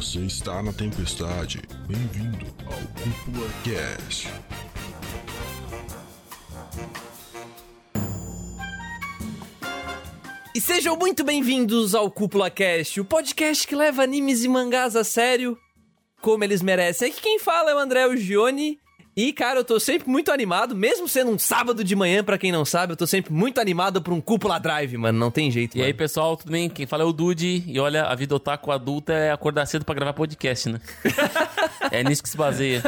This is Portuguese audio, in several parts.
Você está na tempestade. Bem-vindo ao Cúpula Cast. E sejam muito bem-vindos ao Cúpula Cast, o podcast que leva animes e mangás a sério, como eles merecem. Aqui quem fala é o André Ugione. E, cara, eu tô sempre muito animado, mesmo sendo um sábado de manhã, pra quem não sabe, eu tô sempre muito animado por um Cúpula Drive, mano. Não tem jeito, E mano. aí, pessoal, tudo bem? Quem fala é o Dude. E olha, a vida otaku adulta é acordar cedo pra gravar podcast, né? é nisso que se baseia.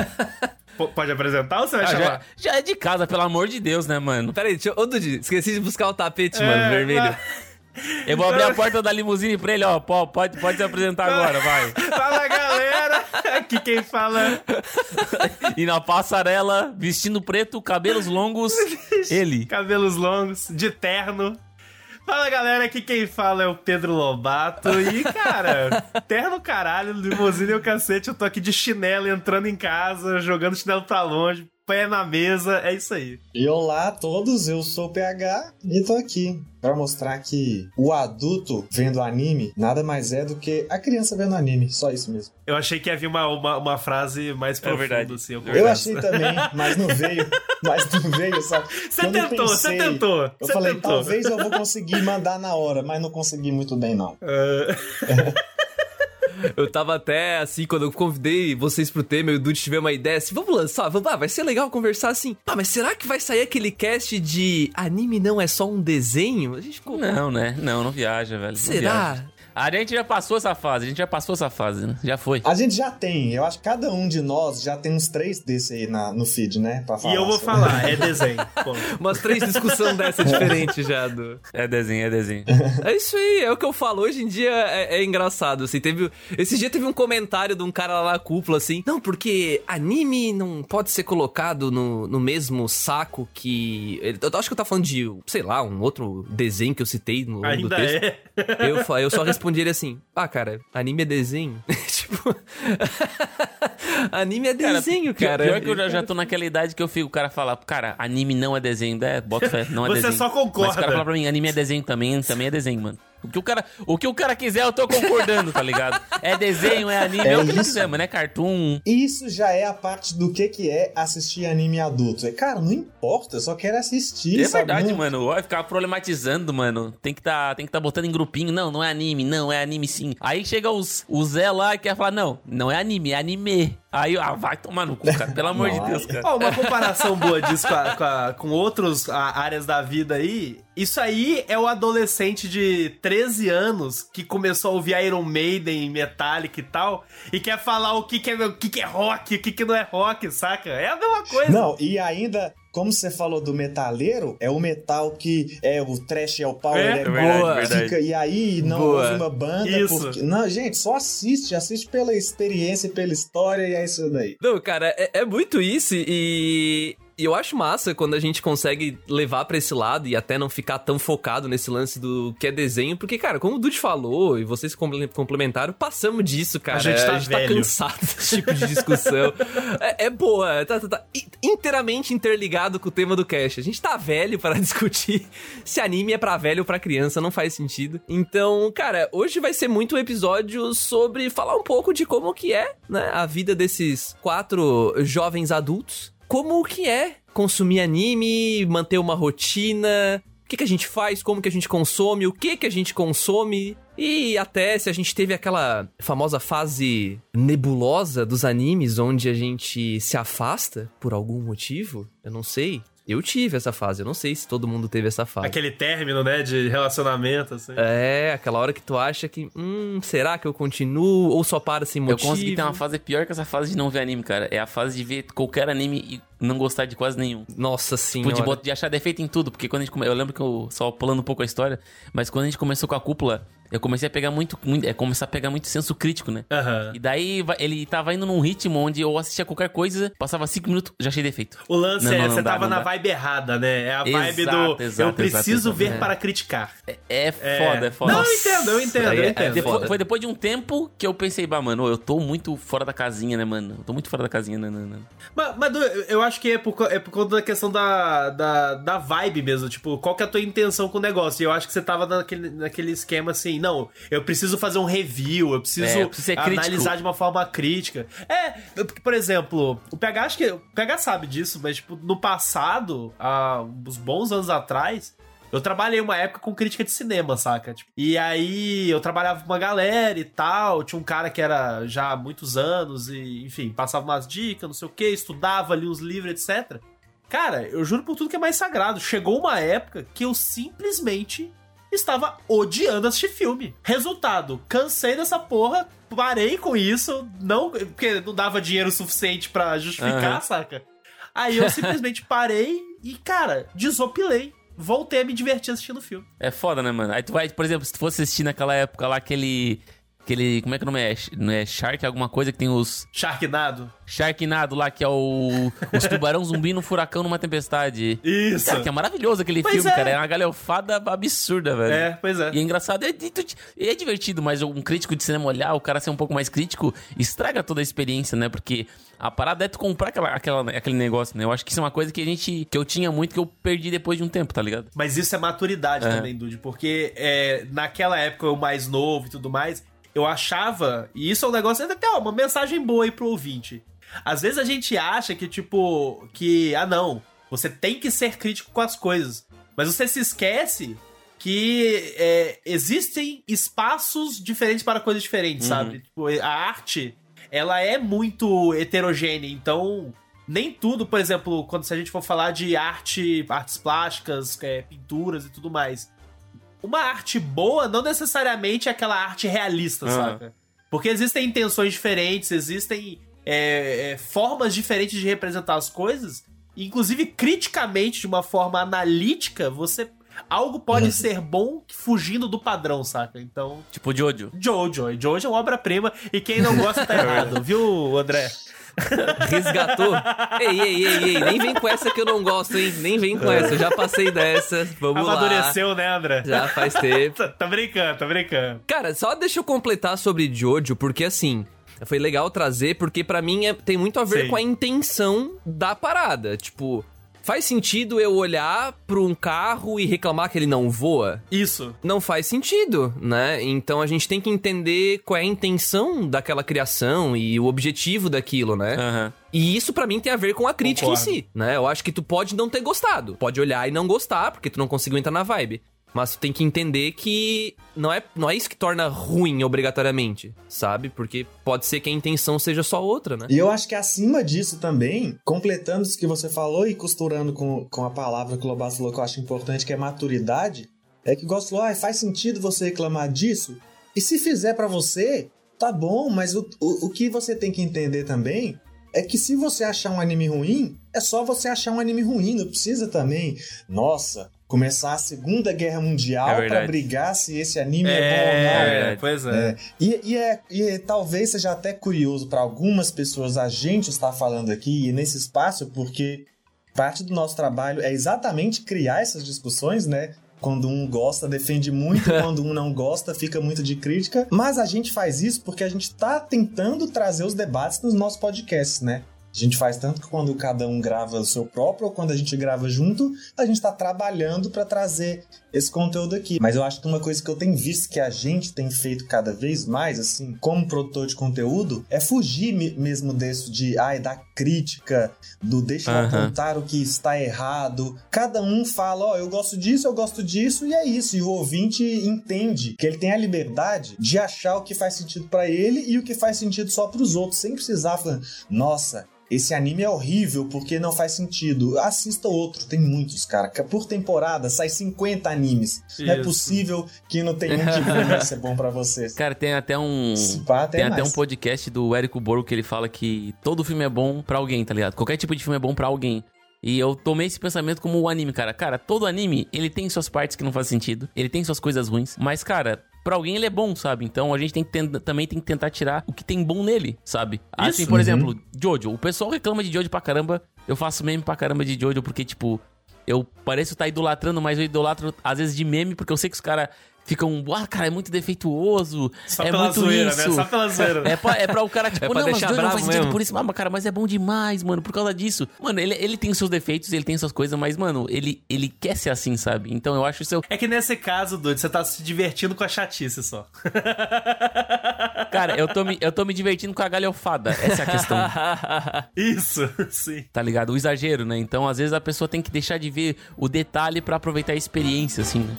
P- Pode apresentar ou você vai Ah, chamar? já, já é de casa, pelo amor de Deus, né, mano? Pera aí, deixa eu... Ô, Dudy, esqueci de buscar o tapete, É, mano, vermelho. vai. Eu vou abrir a porta da limusine pra ele, ó. Pode, pode se apresentar agora, vai. Fala, galera! Aqui quem fala E na passarela, vestindo preto, cabelos longos, ele. cabelos longos, de terno. Fala, galera, aqui quem fala é o Pedro Lobato. E, cara, terno caralho, limusine e o cacete. Eu tô aqui de chinelo, entrando em casa, jogando chinelo pra longe, pé na mesa. É isso aí. E olá a todos, eu sou o PH e tô aqui pra mostrar que o adulto vendo anime nada mais é do que a criança vendo anime, só isso mesmo. Eu achei que havia uma, uma, uma frase mais É profunda, verdade. assim. É Eu verdade. achei também, mas não veio, mas não veio, sabe? Você eu tentou, você tentou. Eu falei, tentou. talvez eu vou conseguir mandar na hora, mas não consegui muito bem não. Ah, Eu tava até assim, quando eu convidei vocês pro tema e o Dude tiver uma ideia assim, vamos lançar, vamos, ah, vai ser legal conversar assim. Ah, mas será que vai sair aquele cast de anime não é só um desenho? A gente ficou. Não, né? Não, não viaja, velho. Será? A gente já passou essa fase, a gente já passou essa fase, né? Já foi. A gente já tem, eu acho que cada um de nós já tem uns três desses aí na, no feed, né? Pra falar e eu vou sobre. falar, é desenho. Umas três discussões dessa diferentes já, do. É desenho, é desenho. É isso aí, é o que eu falo. Hoje em dia é, é engraçado, assim. Teve, esse dia teve um comentário de um cara lá na cúpula, assim. Não, porque anime não pode ser colocado no, no mesmo saco que. Eu acho que eu tava falando de, sei lá, um outro desenho que eu citei no longo do Ainda texto. é. Eu, fa- eu só respondi ele assim: Ah, cara, anime é desenho. tipo. anime é desenho, cara. Pior que eu já, já tô naquela idade que eu fico, o cara fala, cara, anime não é desenho. É, bota fé, não é Você desenho. só concorda. Mas o cara fala pra mim, anime é desenho também, também é desenho, mano. O que o cara, o que o cara quiser, eu tô concordando, tá ligado? É desenho, é anime, é, É o que ele isso. quiser, mano. É cartoon. Isso já é a parte do que que é assistir anime adulto. É, Cara, não importa, eu só quero assistir, é sabe? verdade, mano. Vai ficar problematizando, mano. Tem que tá, tem que tá botando em grupinho. Não, não é anime, não, é anime sim. Aí chega os, o Zé lá e quer falar, não, não é anime, é anime. Aí, ah, vai tomar no cu, cara. Pelo amor de Deus, cara. Ó, uma comparação boa disso com, a- com, a- com outras áreas da vida aí. Isso aí é o adolescente de 13 anos que começou a ouvir Iron Maiden, Metallica e tal, e quer falar o que, que, é, o que, que é rock, o que, que não é rock, saca? É a mesma coisa. Não, e ainda, como você falou do metaleiro, é o metal que é o trash, é o power, É, é, verdade, boa, verdade. fica, e aí não Boa. ouve uma banda Isso. porque... Não, gente, só assiste, assiste pela experiência, pela história e é isso daí. Não, cara, é, é muito isso e. E eu acho massa quando a gente consegue levar pra esse lado e até não ficar tão focado nesse lance do que é desenho, porque, cara, como o Dude falou e vocês comple- complementaram, passamos disso, cara. A gente tá velho. cansado desse tipo de discussão. é, é boa, tá, tá- tá inteiramente interligado com o tema do cast. A gente tá velho para discutir se anime é pra velho ou pra criança, não faz sentido. Então, cara, hoje vai ser muito um episódio sobre falar um pouco de como que é, né, a vida desses quatro jovens adultos. Como que é consumir anime, manter uma rotina, o que, que a gente faz, como que a gente consome, o que que a gente consome. E até se a gente teve aquela famosa fase nebulosa dos animes, onde a gente se afasta por algum motivo, eu não sei. Eu tive essa fase, eu não sei se todo mundo teve essa fase. Aquele término, né, de relacionamento, assim. É, aquela hora que tu acha que, hum, será que eu continuo? Ou só para sem Eu motivo? consegui ter uma fase pior que essa fase de não ver anime, cara. É a fase de ver qualquer anime e não gostar de quase nenhum. Nossa Tipo, senhora. de, bot- de achar defeito em tudo, porque quando a gente come... Eu lembro que eu, só pulando um pouco a história, mas quando a gente começou com a cúpula, eu comecei a pegar muito, muito é começar a pegar muito senso crítico, né? Aham. E daí ele tava indo num ritmo onde eu assistia qualquer coisa, passava cinco minutos, já achei defeito. O lance Não, é, não, não você dá, tava na dá. vibe errada, né? É a vibe Exato, do exato, eu preciso exato, ver exato. para criticar. É, é foda, é foda. Não, eu entendo, eu entendo, eu é- entendo. é Depois- foi depois de um tempo que eu pensei, bah, mano, eu tô muito fora da casinha, né, mano? Eu tô muito fora da casinha, né, né, né? Mas, mas, eu acho que é por, é por conta da questão da, da, da vibe mesmo. Tipo, qual que é a tua intenção com o negócio? E eu acho que você tava naquele, naquele esquema assim. Não, eu preciso fazer um review, eu preciso, É, eu preciso analisar de uma forma crítica. É, por exemplo, o PH acho que. O PH sabe disso, mas, tipo, no passado, há uns bons anos atrás. Eu trabalhei uma época com crítica de cinema, saca? Tipo, e aí eu trabalhava com uma galera e tal. Tinha um cara que era já há muitos anos e, enfim, passava umas dicas, não sei o que, estudava ali os livros, etc. Cara, eu juro por tudo que é mais sagrado. Chegou uma época que eu simplesmente estava odiando assistir filme. Resultado, cansei dessa porra, parei com isso, não, porque não dava dinheiro suficiente pra justificar, Aham. saca? Aí eu simplesmente parei e, cara, desopilei. Voltei a me divertir assistindo o filme. É foda, né, mano? Aí tu vai, por exemplo, se tu fosse assistir naquela época lá aquele. Aquele. Como é que o nome é? Não é Shark alguma coisa que tem os. Sharknado. Sharknado lá, que é o. Os tubarão zumbi no furacão numa tempestade. Isso. Cara, que é maravilhoso aquele Pois filme, é. cara. É uma galhofada absurda, velho. É, pois é. E é engraçado, é, é, divertido, mas um crítico de cinema olhar, o cara ser um pouco mais crítico, estraga toda a experiência, né? Porque a parada é tu comprar aquela, aquela, aquele negócio, né? Eu acho que isso é uma coisa que a gente. que eu tinha muito que eu perdi depois de um tempo, tá ligado? Mas isso é maturidade É. também, Dude, porque é, naquela época eu mais novo e tudo mais, eu achava, e isso é um negócio, até ó, uma mensagem boa aí pro ouvinte. Às vezes a gente acha que, tipo, que, ah não, você tem que ser crítico com as coisas. Mas você se esquece que é, existem espaços diferentes para coisas diferentes, sabe? Tipo, a arte, ela é muito heterogênea, então nem tudo, por exemplo, quando se a gente for falar de arte, artes plásticas, é, pinturas e tudo mais, uma arte boa não necessariamente é aquela arte realista, Aham. saca? Porque existem intenções diferentes, existem é, é, formas diferentes de representar as coisas, inclusive criticamente, de uma forma analítica, você algo pode ser bom fugindo do padrão, saca? Então, Tipo Jojo. Jojo, Jojo é uma obra-prima e quem não gosta tá errado, viu, André? Resgatou. ei, ei, ei, ei, nem vem com essa que eu não gosto, hein? Nem vem com essa, eu já passei dessa. Vamos lá. Amadureceu, né, André? Já faz tempo. Tá, tá brincando, tá brincando. Cara, só deixa eu completar sobre Jojo, porque assim, foi legal trazer, porque pra mim é- tem muito a ver Sim. com a intenção da parada. Tipo, faz sentido eu olhar pra um carro e reclamar que ele não voa? Isso. Não faz sentido, né? Então a gente tem que entender qual é a intenção daquela criação e o objetivo daquilo, né? Aham. E isso pra mim tem a ver com a crítica Concordo. em si, né? Eu acho que tu pode não ter gostado, pode olhar e não gostar, porque tu não conseguiu entrar na vibe. Mas tu tem que entender que não é, não é isso que torna ruim obrigatoriamente, sabe? Porque pode ser que a intenção seja só outra, né? E eu acho que acima disso também, completando isso que você falou e costurando com, com a palavra que o Lobato falou que eu acho importante, que é maturidade, é que gosto ah, faz sentido você reclamar disso? E se fizer pra você, tá bom, mas o, o, o que você tem que entender também é que se você achar um anime ruim, é só você achar um anime ruim, não precisa também, nossa, começar a Segunda Guerra É Mundial pra verdade. brigar se esse anime é, bom ou não. verdade. pois É, e, e é, e talvez seja até curioso para algumas pessoas a gente estar falando aqui e nesse espaço, porque parte do nosso trabalho é exatamente criar essas discussões, né? Quando um gosta, defende muito, quando um não gosta, fica muito de crítica. Mas a gente faz isso porque a gente está tentando trazer os debates nos nossos podcasts, né? A gente faz tanto que quando cada um grava o seu próprio ou quando a gente grava junto, a gente está trabalhando para trazer esse conteúdo aqui. Mas eu acho que uma coisa que eu tenho visto que a gente tem feito cada vez mais, assim, como produtor de conteúdo, é fugir me- mesmo desse de, ai, da crítica, do deixa eu Aham. apontar o que está errado. Cada um fala, ó, eu gosto disso, eu gosto disso, e é isso. E o ouvinte entende que ele tem a liberdade de achar o que faz sentido para ele e o que faz sentido só para os outros, sem precisar falar, nossa, esse anime é horrível porque não faz sentido. Assista outro, tem muitos, cara. Por temporada sai 50 animes. Não é Isso. possível que não tenha um que vai ser bom pra vocês. Cara, tem até um. Até Tem até um podcast do Érico Borgo que ele fala que todo filme é bom pra alguém, tá ligado? Qualquer tipo de filme é bom pra alguém. E eu tomei esse pensamento como o anime, cara. Cara, todo anime, ele tem suas partes que não fazem sentido. Ele tem suas coisas ruins. Mas, cara, pra alguém ele é bom, sabe? Então a gente tem que também tem que tentar tirar o que tem bom nele, sabe? Assim, Isso. por Uhum. exemplo, Jojo. O pessoal reclama de Jojo pra caramba. Eu faço meme pra caramba de Jojo porque, tipo... Eu pareço estar idolatrando, mas eu idolatro às vezes de meme, porque eu sei que os caras ficam, ah, cara, é muito defeituoso, Só é pela muito zoeira, isso. né? Só pela zoeira. É pra, é pra o cara, tipo, É não, mas dois não faz sentido mesmo. por isso. Ah, mas, cara, mas é bom demais, mano, por causa disso. Mano, ele, ele tem os seus defeitos, ele tem suas coisas, mas, mano, ele, ele quer ser assim, sabe? Então eu acho isso... É que nesse caso, Dude, você tá se divertindo com a chatice só. Cara, eu tô, me, eu tô me divertindo com a galhofada, essa é a questão. Isso, sim. Tá ligado? O exagero, né? Então, às vezes, a pessoa tem que deixar de ver o detalhe pra aproveitar a experiência, assim, né?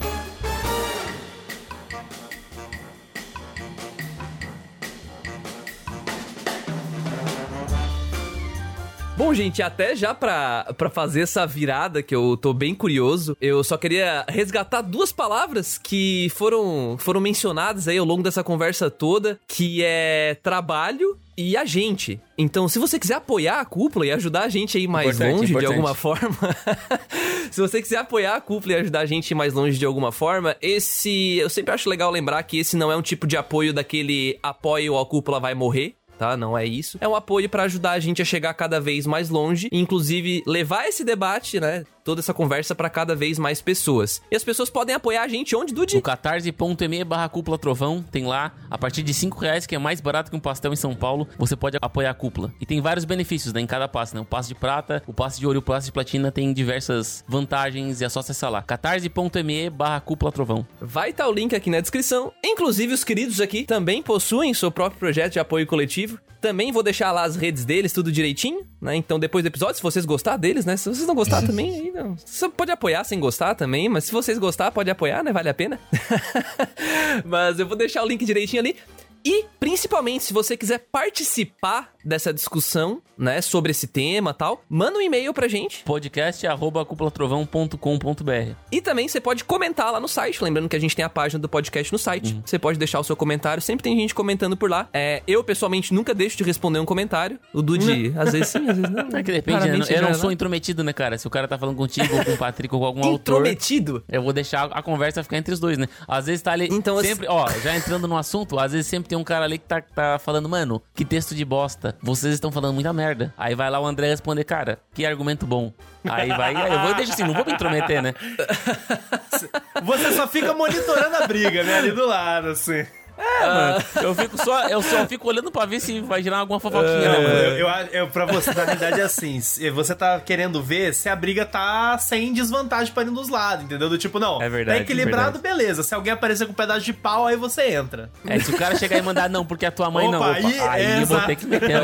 Bom, gente, até já pra, pra fazer essa virada, que eu tô bem curioso, eu só queria resgatar duas palavras que foram, foram mencionadas aí ao longo dessa conversa toda, que é trabalho e agente. Então, se você quiser apoiar a cúpula e ajudar a gente aí mais Importante, longe de importante. alguma forma, se você quiser apoiar a cúpula e ajudar a gente mais longe de alguma forma, esse. Eu sempre acho legal lembrar que esse não é um tipo de apoio daquele apoio a cúpula vai morrer. Tá? Não é isso. É um apoio pra ajudar a gente a chegar cada vez mais longe, inclusive levar esse debate, né? Toda essa conversa pra cada vez mais pessoas. E as pessoas podem apoiar a gente onde, Dude? No catarse.me barra cúpula trovão, tem lá, a partir de 5 reais, que é mais barato que um pastel em São Paulo, você pode apoiar a cúpula. E tem vários benefícios, né, em cada passe, né? O passe de prata, o passe de ouro e o passe de platina tem diversas vantagens e é só acessar lá. catarse.me barra cúpula trovão. Vai estar o link aqui na descrição. Inclusive, os queridos aqui também possuem seu próprio projeto de apoio coletivo. Também vou deixar lá as redes deles, tudo direitinho, né? Então, depois do episódio, se vocês gostar deles, né? Se vocês não gostar também, aí não. Você pode apoiar sem gostar também, mas se vocês gostar, pode apoiar, né? Vale a pena. mas eu vou deixar o link direitinho ali. E, principalmente, se você quiser participar dessa discussão, né, sobre esse tema e tal, manda um e-mail pra gente. podcast arroba cúpulatrovão.com.br E também você pode comentar lá no site, lembrando que a gente tem a página do podcast no site. Você pode deixar o seu comentário, sempre tem gente comentando por lá. É, eu, pessoalmente, nunca deixo de responder um comentário. O Dude, às vezes sim, às vezes não. É que depende, né? Eu não já- sou intrometido, né, cara? Se o cara tá falando contigo, ou com o Patrick, ou com algum autor... Intrometido? Eu vou deixar a conversa ficar entre os dois, né? Às vezes tá ali. Então, sempre, ó, já entrando no assunto, às vezes sempre tem um cara ali que tá, tá falando, mano, que texto de bosta. Vocês estão falando muita merda. Aí vai lá o André responder, cara, que argumento bom. Aí vai, aí eu vou deixar assim, não vou me intrometer, né? Você só fica monitorando a briga, né? Ali do lado, assim. Eu fico só, eu só fico olhando pra ver se vai gerar alguma fofoquinha, né, Não, mano? eu, eu, eu, pra você, na verdade, é assim: se você tá querendo ver se a briga tá sem desvantagem pra nenhum dos lados, entendeu? Do tipo, não, É verdade, tá equilibrado, beleza. Se alguém aparecer com um pedaço de pau, aí você entra. É, se o cara chegar e mandar, não, porque a tua mãe não. Opa, Opa, aí- aí, eu vou ter que meter.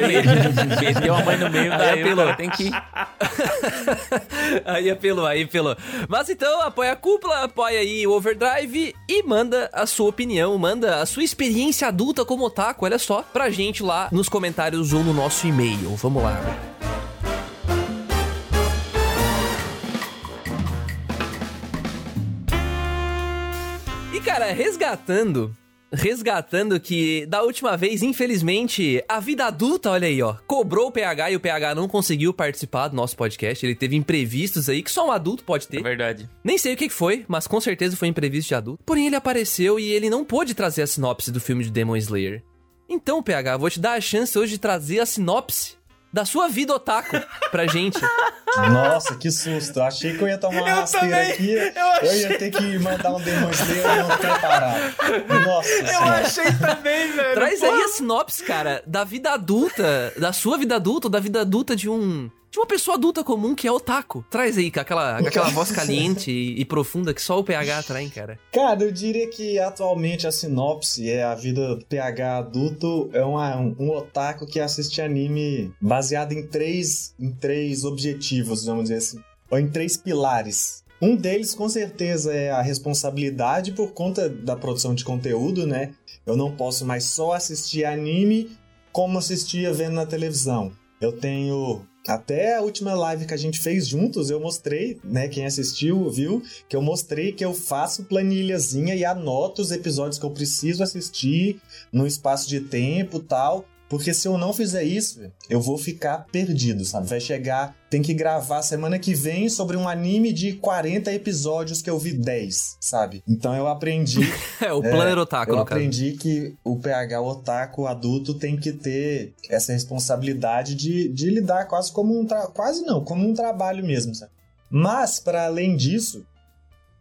Meteu a mãe no meio, daí apelou. eu tem que. aí apelou, aí apelou. Mas então, apoia a cúpula, apoia aí o Overdrive e manda a sua opinião, manda a sua experiência adulta como otaku, olha só, pra gente lá nos comentários ou no nosso e-mail. Vamos lá. E cara, resgatando resgatando que da última vez, infelizmente, a vida adulta, olha aí, ó, cobrou o PH e o PH não conseguiu participar do nosso podcast. Ele teve imprevistos aí que só um adulto pode É ter. verdade. Nem sei o que que foi, mas com certeza foi imprevisto de adulto. Porém, ele apareceu e ele não pôde trazer a sinopse do filme de Demon Slayer. Então, PH, vou te dar a chance hoje de trazer a sinopse da sua vida otaku pra gente. Nossa, que susto. Eu achei que eu ia tomar uma Eu rasteira também, aqui. eu achei. ia ter que mandar um Demon Slayer e não preparado. Nossa Eu senhora. achei também, velho. Traz Pô, aí a sinopse, cara, da vida adulta, da sua vida adulta, ou da vida adulta de um. De uma pessoa adulta comum que é otaku. Traz aí, com aquela, aquela voz caliente e, e profunda que só o PH atrai, cara. Cara, eu diria que atualmente a sinopse é a vida do PH adulto é uma- um, um otaku que assiste anime baseado em três, em três objetivos, vamos dizer assim. Ou em três pilares. Um deles, com certeza, é a responsabilidade por conta da produção de conteúdo, né? Eu não posso mais só assistir anime como assistia vendo na televisão. Eu tenho. Até a última live que a gente fez juntos, eu mostrei, né? Quem assistiu viu que eu mostrei que eu faço planilhazinha e anoto os episódios que eu preciso assistir no espaço de tempo tal. Porque se eu não fizer isso, eu vou ficar perdido, sabe? Vai chegar, tem que gravar semana que vem sobre um anime de 40 episódios que eu vi 10, sabe? Então eu aprendi É, o Planner Otaku, eu no caso. aprendi que o PH otaku adulto tem que ter essa responsabilidade de, de lidar quase como um quase não, como um trabalho mesmo, sabe? Mas para além disso,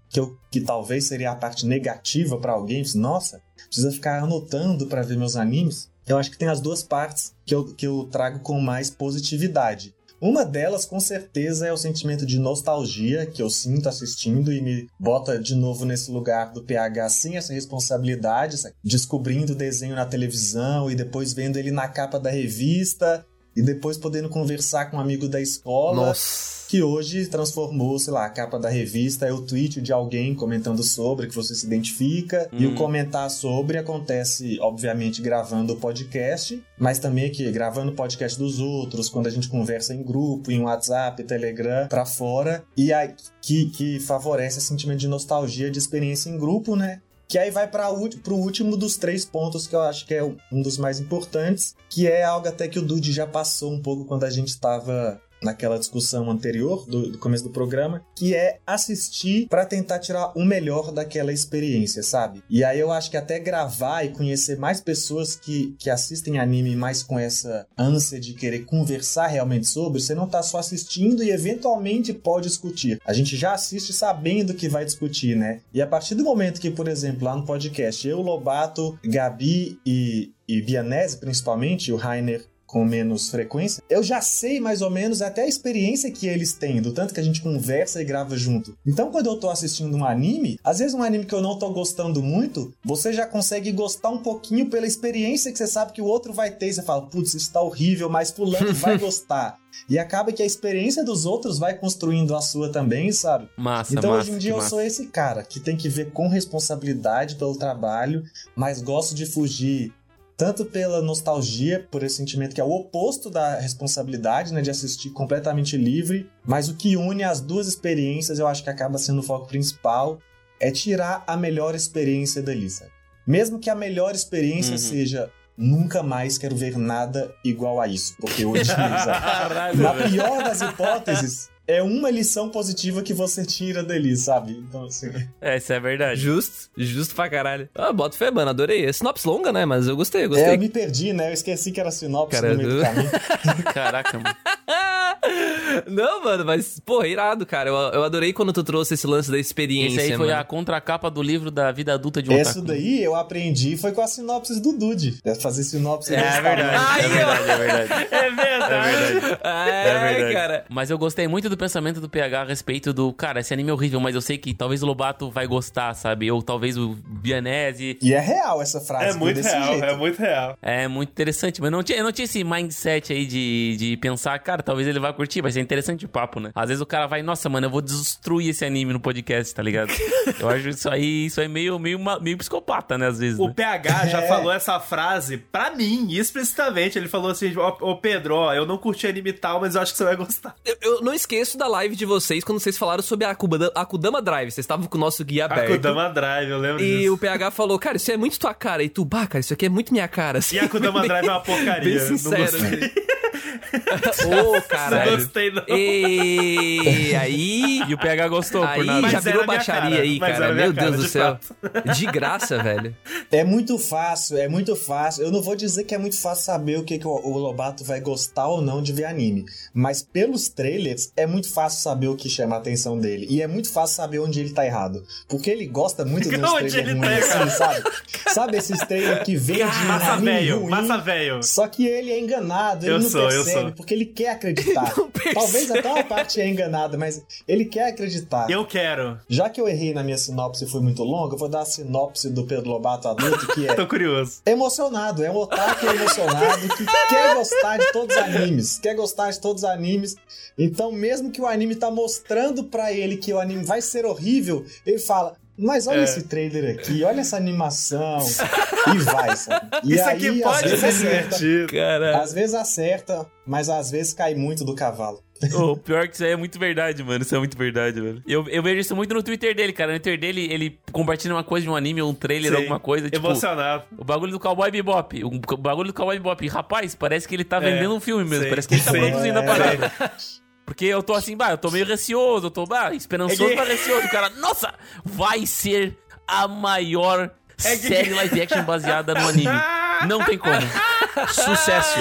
que, eu, que talvez seria a parte negativa para alguém, nossa, precisa ficar anotando para ver meus animes. Eu acho que tem as duas partes que eu, que eu trago com mais positividade. Uma delas, com certeza, é o sentimento de nostalgia que eu sinto assistindo e me bota de novo nesse lugar do PH sem essa responsabilidade, descobrindo o desenho na televisão e depois vendo ele na capa da revista e depois podendo conversar com um amigo da escola. Nossa. Que hoje transformou, sei lá, a capa da revista é o tweet de alguém comentando sobre, que você se identifica. E o comentar sobre acontece, obviamente, gravando o podcast, mas também aqui, gravando o podcast dos outros, quando a gente conversa em grupo, em WhatsApp, Telegram, pra fora. E aí, que, que favorece esse sentimento de nostalgia, de experiência em grupo, né? Que aí vai para o último dos três pontos que eu acho que é um dos mais importantes, que é algo até que o Dude já passou um pouco quando a gente estava naquela discussão anterior do, do, começo do programa, que é assistir para tentar tirar o melhor daquela experiência, sabe? E aí eu acho que até gravar e conhecer mais pessoas que, que assistem anime mais com essa ânsia de querer conversar realmente sobre, você não tá só assistindo e eventualmente pode discutir. A gente já assiste sabendo que vai discutir, né? E a partir do momento que, por exemplo, lá no podcast, eu, Lobato, Gabi e, e Bianese, principalmente, o Rainer com menos frequência, eu já sei mais ou menos até a experiência que eles têm, do tanto que a gente conversa e grava junto. Então, quando eu tô assistindo um anime, às vezes um anime que eu não tô gostando muito, você já consegue gostar um pouquinho pela experiência que você sabe que o outro vai ter. E você fala, putz, isso tá horrível, mas fulano vai gostar. E acaba que a experiência dos outros vai construindo a sua também, sabe? Massa, então massa, hoje em dia eu massa. sou esse cara que tem que ver com responsabilidade pelo trabalho, mas gosto de fugir tanto pela nostalgia, por esse sentimento que é o oposto da responsabilidade, né, de assistir completamente livre, mas o que une as duas experiências, eu acho que acaba sendo o foco principal, é tirar a melhor experiência dali, sabe? Mesmo que a melhor experiência Uhum. seja nunca mais quero ver nada igual a isso, porque eu odiei, Na pior das hipóteses, é uma lição positiva que você tira dali, sabe? Então, assim. É, isso é verdade. Justo, justo pra caralho. Ah, bota fé, mano, adorei. É sinopse longa, né? Mas eu gostei, eu É, gostei. eu me perdi, né? Eu esqueci que era sinopse Cara, no meio do caminho. Caraca, mano. Não, mano, mas, porra, irado, cara. Eu, eu adorei quando tu trouxe esse lance da experiência, Esse aí foi mano. a contracapa do livro da vida adulta de um otaku. daí eu aprendi foi com a sinopse do Dude. É fazer sinopse É, é Instagram. verdade, Aí, é ó. verdade, é verdade. É verdade. É verdade. É, É verdade. cara. Mas eu gostei muito do pensamento do PH a respeito do, cara, esse anime é horrível, mas eu sei que talvez o Lobato vai gostar, sabe? Ou talvez o Bianese. E é real essa frase. É muito desse real, jeito. é muito real. É muito interessante, mas não tinha, eu não tinha esse mindset aí de, de pensar, cara, talvez ele vá curtir, vai ser interessante o papo, né? Às vezes o cara vai, nossa, mano, eu vou destruir esse anime no podcast, tá ligado? eu acho isso aí, isso aí meio, meio, meio psicopata, né, às vezes. O né? PH já É. falou essa frase pra mim, explicitamente. Ele falou assim: ô Pedro, ó, eu não curti anime tal, mas eu acho que você vai gostar. Eu, eu não esqueço da live de vocês quando vocês falaram sobre a Akudama, Akudama Drive. Vocês estavam com o nosso guia aberto. Kudama Drive, eu lembro E disso. o PH falou, cara, isso é muito tua cara. E tu, bah, cara, isso aqui é muito minha cara. Assim, E a Kudama Drive é uma porcaria. Bem não sincero. gostei. assim. Ô, Não caralho. gostei, não. E aí... E o PH gostou, por Aí nada. Mas já virou baixaria cara, aí, cara. Meu cara, Deus do céu. De graça, velho. É muito fácil, é muito fácil. Eu não vou dizer que é muito fácil saber o que, que o, o Lobato vai gostar ou não de ver anime. Mas pelos trailers, é muito fácil saber o que chama a atenção dele. E é muito fácil saber onde ele tá errado. Porque ele gosta muito dos trailers ruins, tá assim, sabe? Sabe esses trailers que vende Massa velho, ruim, massa velho. Só que ele é enganado, ele Eu não sou, eu percebe, sou. porque ele quer acreditar. Talvez até uma parte é enganada, mas ele quer acreditar. Eu quero. Já que eu errei na minha sinopse e foi muito longa, eu vou dar a sinopse do Pedro Lobato adulto, que é Tô curioso. emocionado, é um otaku emocionado que quer gostar de todos os animes, quer gostar de todos os animes. Então, mesmo que o anime tá mostrando pra ele que o anime vai ser horrível, ele fala: "Mas olha É. esse trailer aqui, olha essa animação". e vai, sabe? E Isso aí, aqui pode ser divertido. Cara. às vezes acerta, mas às vezes cai muito do cavalo. O pior é que isso aí é muito verdade, mano. Isso é muito verdade, velho. Eu, eu vejo isso muito no Twitter dele, cara. No Twitter dele, ele compartilha uma coisa de um anime ou um trailer, Sim. alguma coisa. Tipo, Emocionado. o bagulho do Cowboy Bebop. O, bagulho do Cowboy Bebop. Rapaz, parece que ele tá É, vendendo um filme mesmo. sim, Parece que ele tá sim. produzindo a É. parada. Porque eu tô assim, bah, eu tô meio receoso, eu tô, bah, esperançoso, É que- mas receoso. O cara, nossa, vai ser a maior É que- série live action baseada no anime. Não tem como. Sucesso.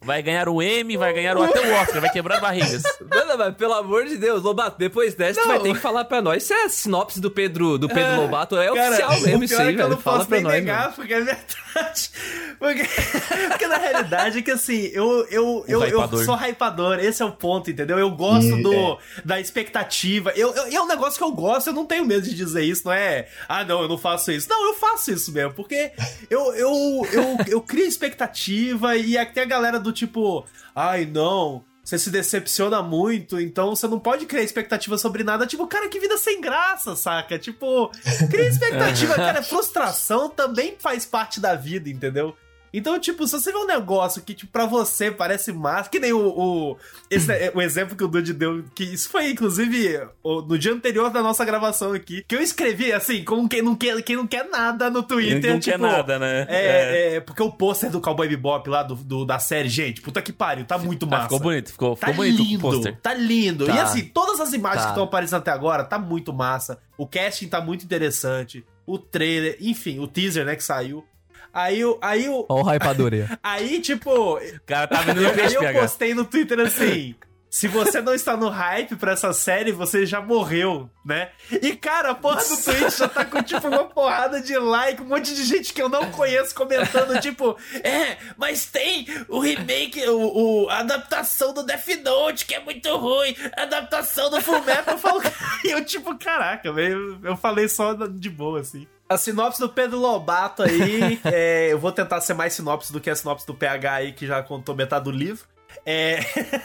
Vai ganhar o M, vai ganhar o, até o Oscar, vai quebrar barrigas. Não, não, mas pelo amor de Deus, Lobato, depois dessa, tu vai ter que falar pra nós se é a sinopse do Pedro, do Pedro É, Lobato é Cara, oficial mesmo o isso aí, é que eu velho. não Fala posso pra nós, negar, mano. porque é verdade. Porque, porque na realidade é que assim, eu, eu, eu, eu sou hypador, esse é o ponto, entendeu? Eu gosto E- do, da expectativa. Eu, eu, é um negócio que eu gosto, eu não tenho medo de dizer isso, não é? Ah, não, eu não faço isso. Não, eu faço isso mesmo, porque eu, eu, eu, eu crio expectativa e até a galera do tipo, ai, não. Você se decepciona muito, então você não pode criar expectativa sobre nada. Tipo, cara, que vida sem graça, saca? Tipo, cria expectativa, cara. Frustração também faz parte da vida, entendeu? Então, tipo, se você vê um negócio que, tipo, pra você parece massa, que nem o, o, esse, é o exemplo que o Dude deu, que isso foi, inclusive, o- no dia anterior da nossa gravação aqui, que eu escrevi, assim, como quem não quer, quem não quer nada no Twitter, não tipo... quer nada, né? É, é, porque o pôster do Cowboy Bebop lá, do, do- da série, gente, puta que pariu, tá muito Ah, massa. ficou bonito, ficou, Tá ficou bonito o lindo, pôster. tá lindo. Tá. E assim, todas as imagens Tá. que estão aparecendo até agora, tá muito massa. O casting tá muito interessante. O trailer, enfim, o teaser, né, que saiu. Aí, o- aí, o- Ó o hypadoria. aí tipo, O cara tá vendo no aí eu postei no Twitter assim. Se você não está no hype pra essa série, você já morreu, né? E, cara, a porra do Twitch já tá com, tipo, uma porrada de like, um monte de gente que eu não conheço comentando, tipo, é, mas tem o remake, o, o- a adaptação do Death Note, que é muito ruim, a adaptação do Full Metal, eu falo, e eu, tipo, caraca, velho, eu falei só de boa, assim. A sinopse do Pedro Lobato aí, é, eu vou tentar ser mais sinopse do que a sinopse do PH aí, que já contou metade do livro. É,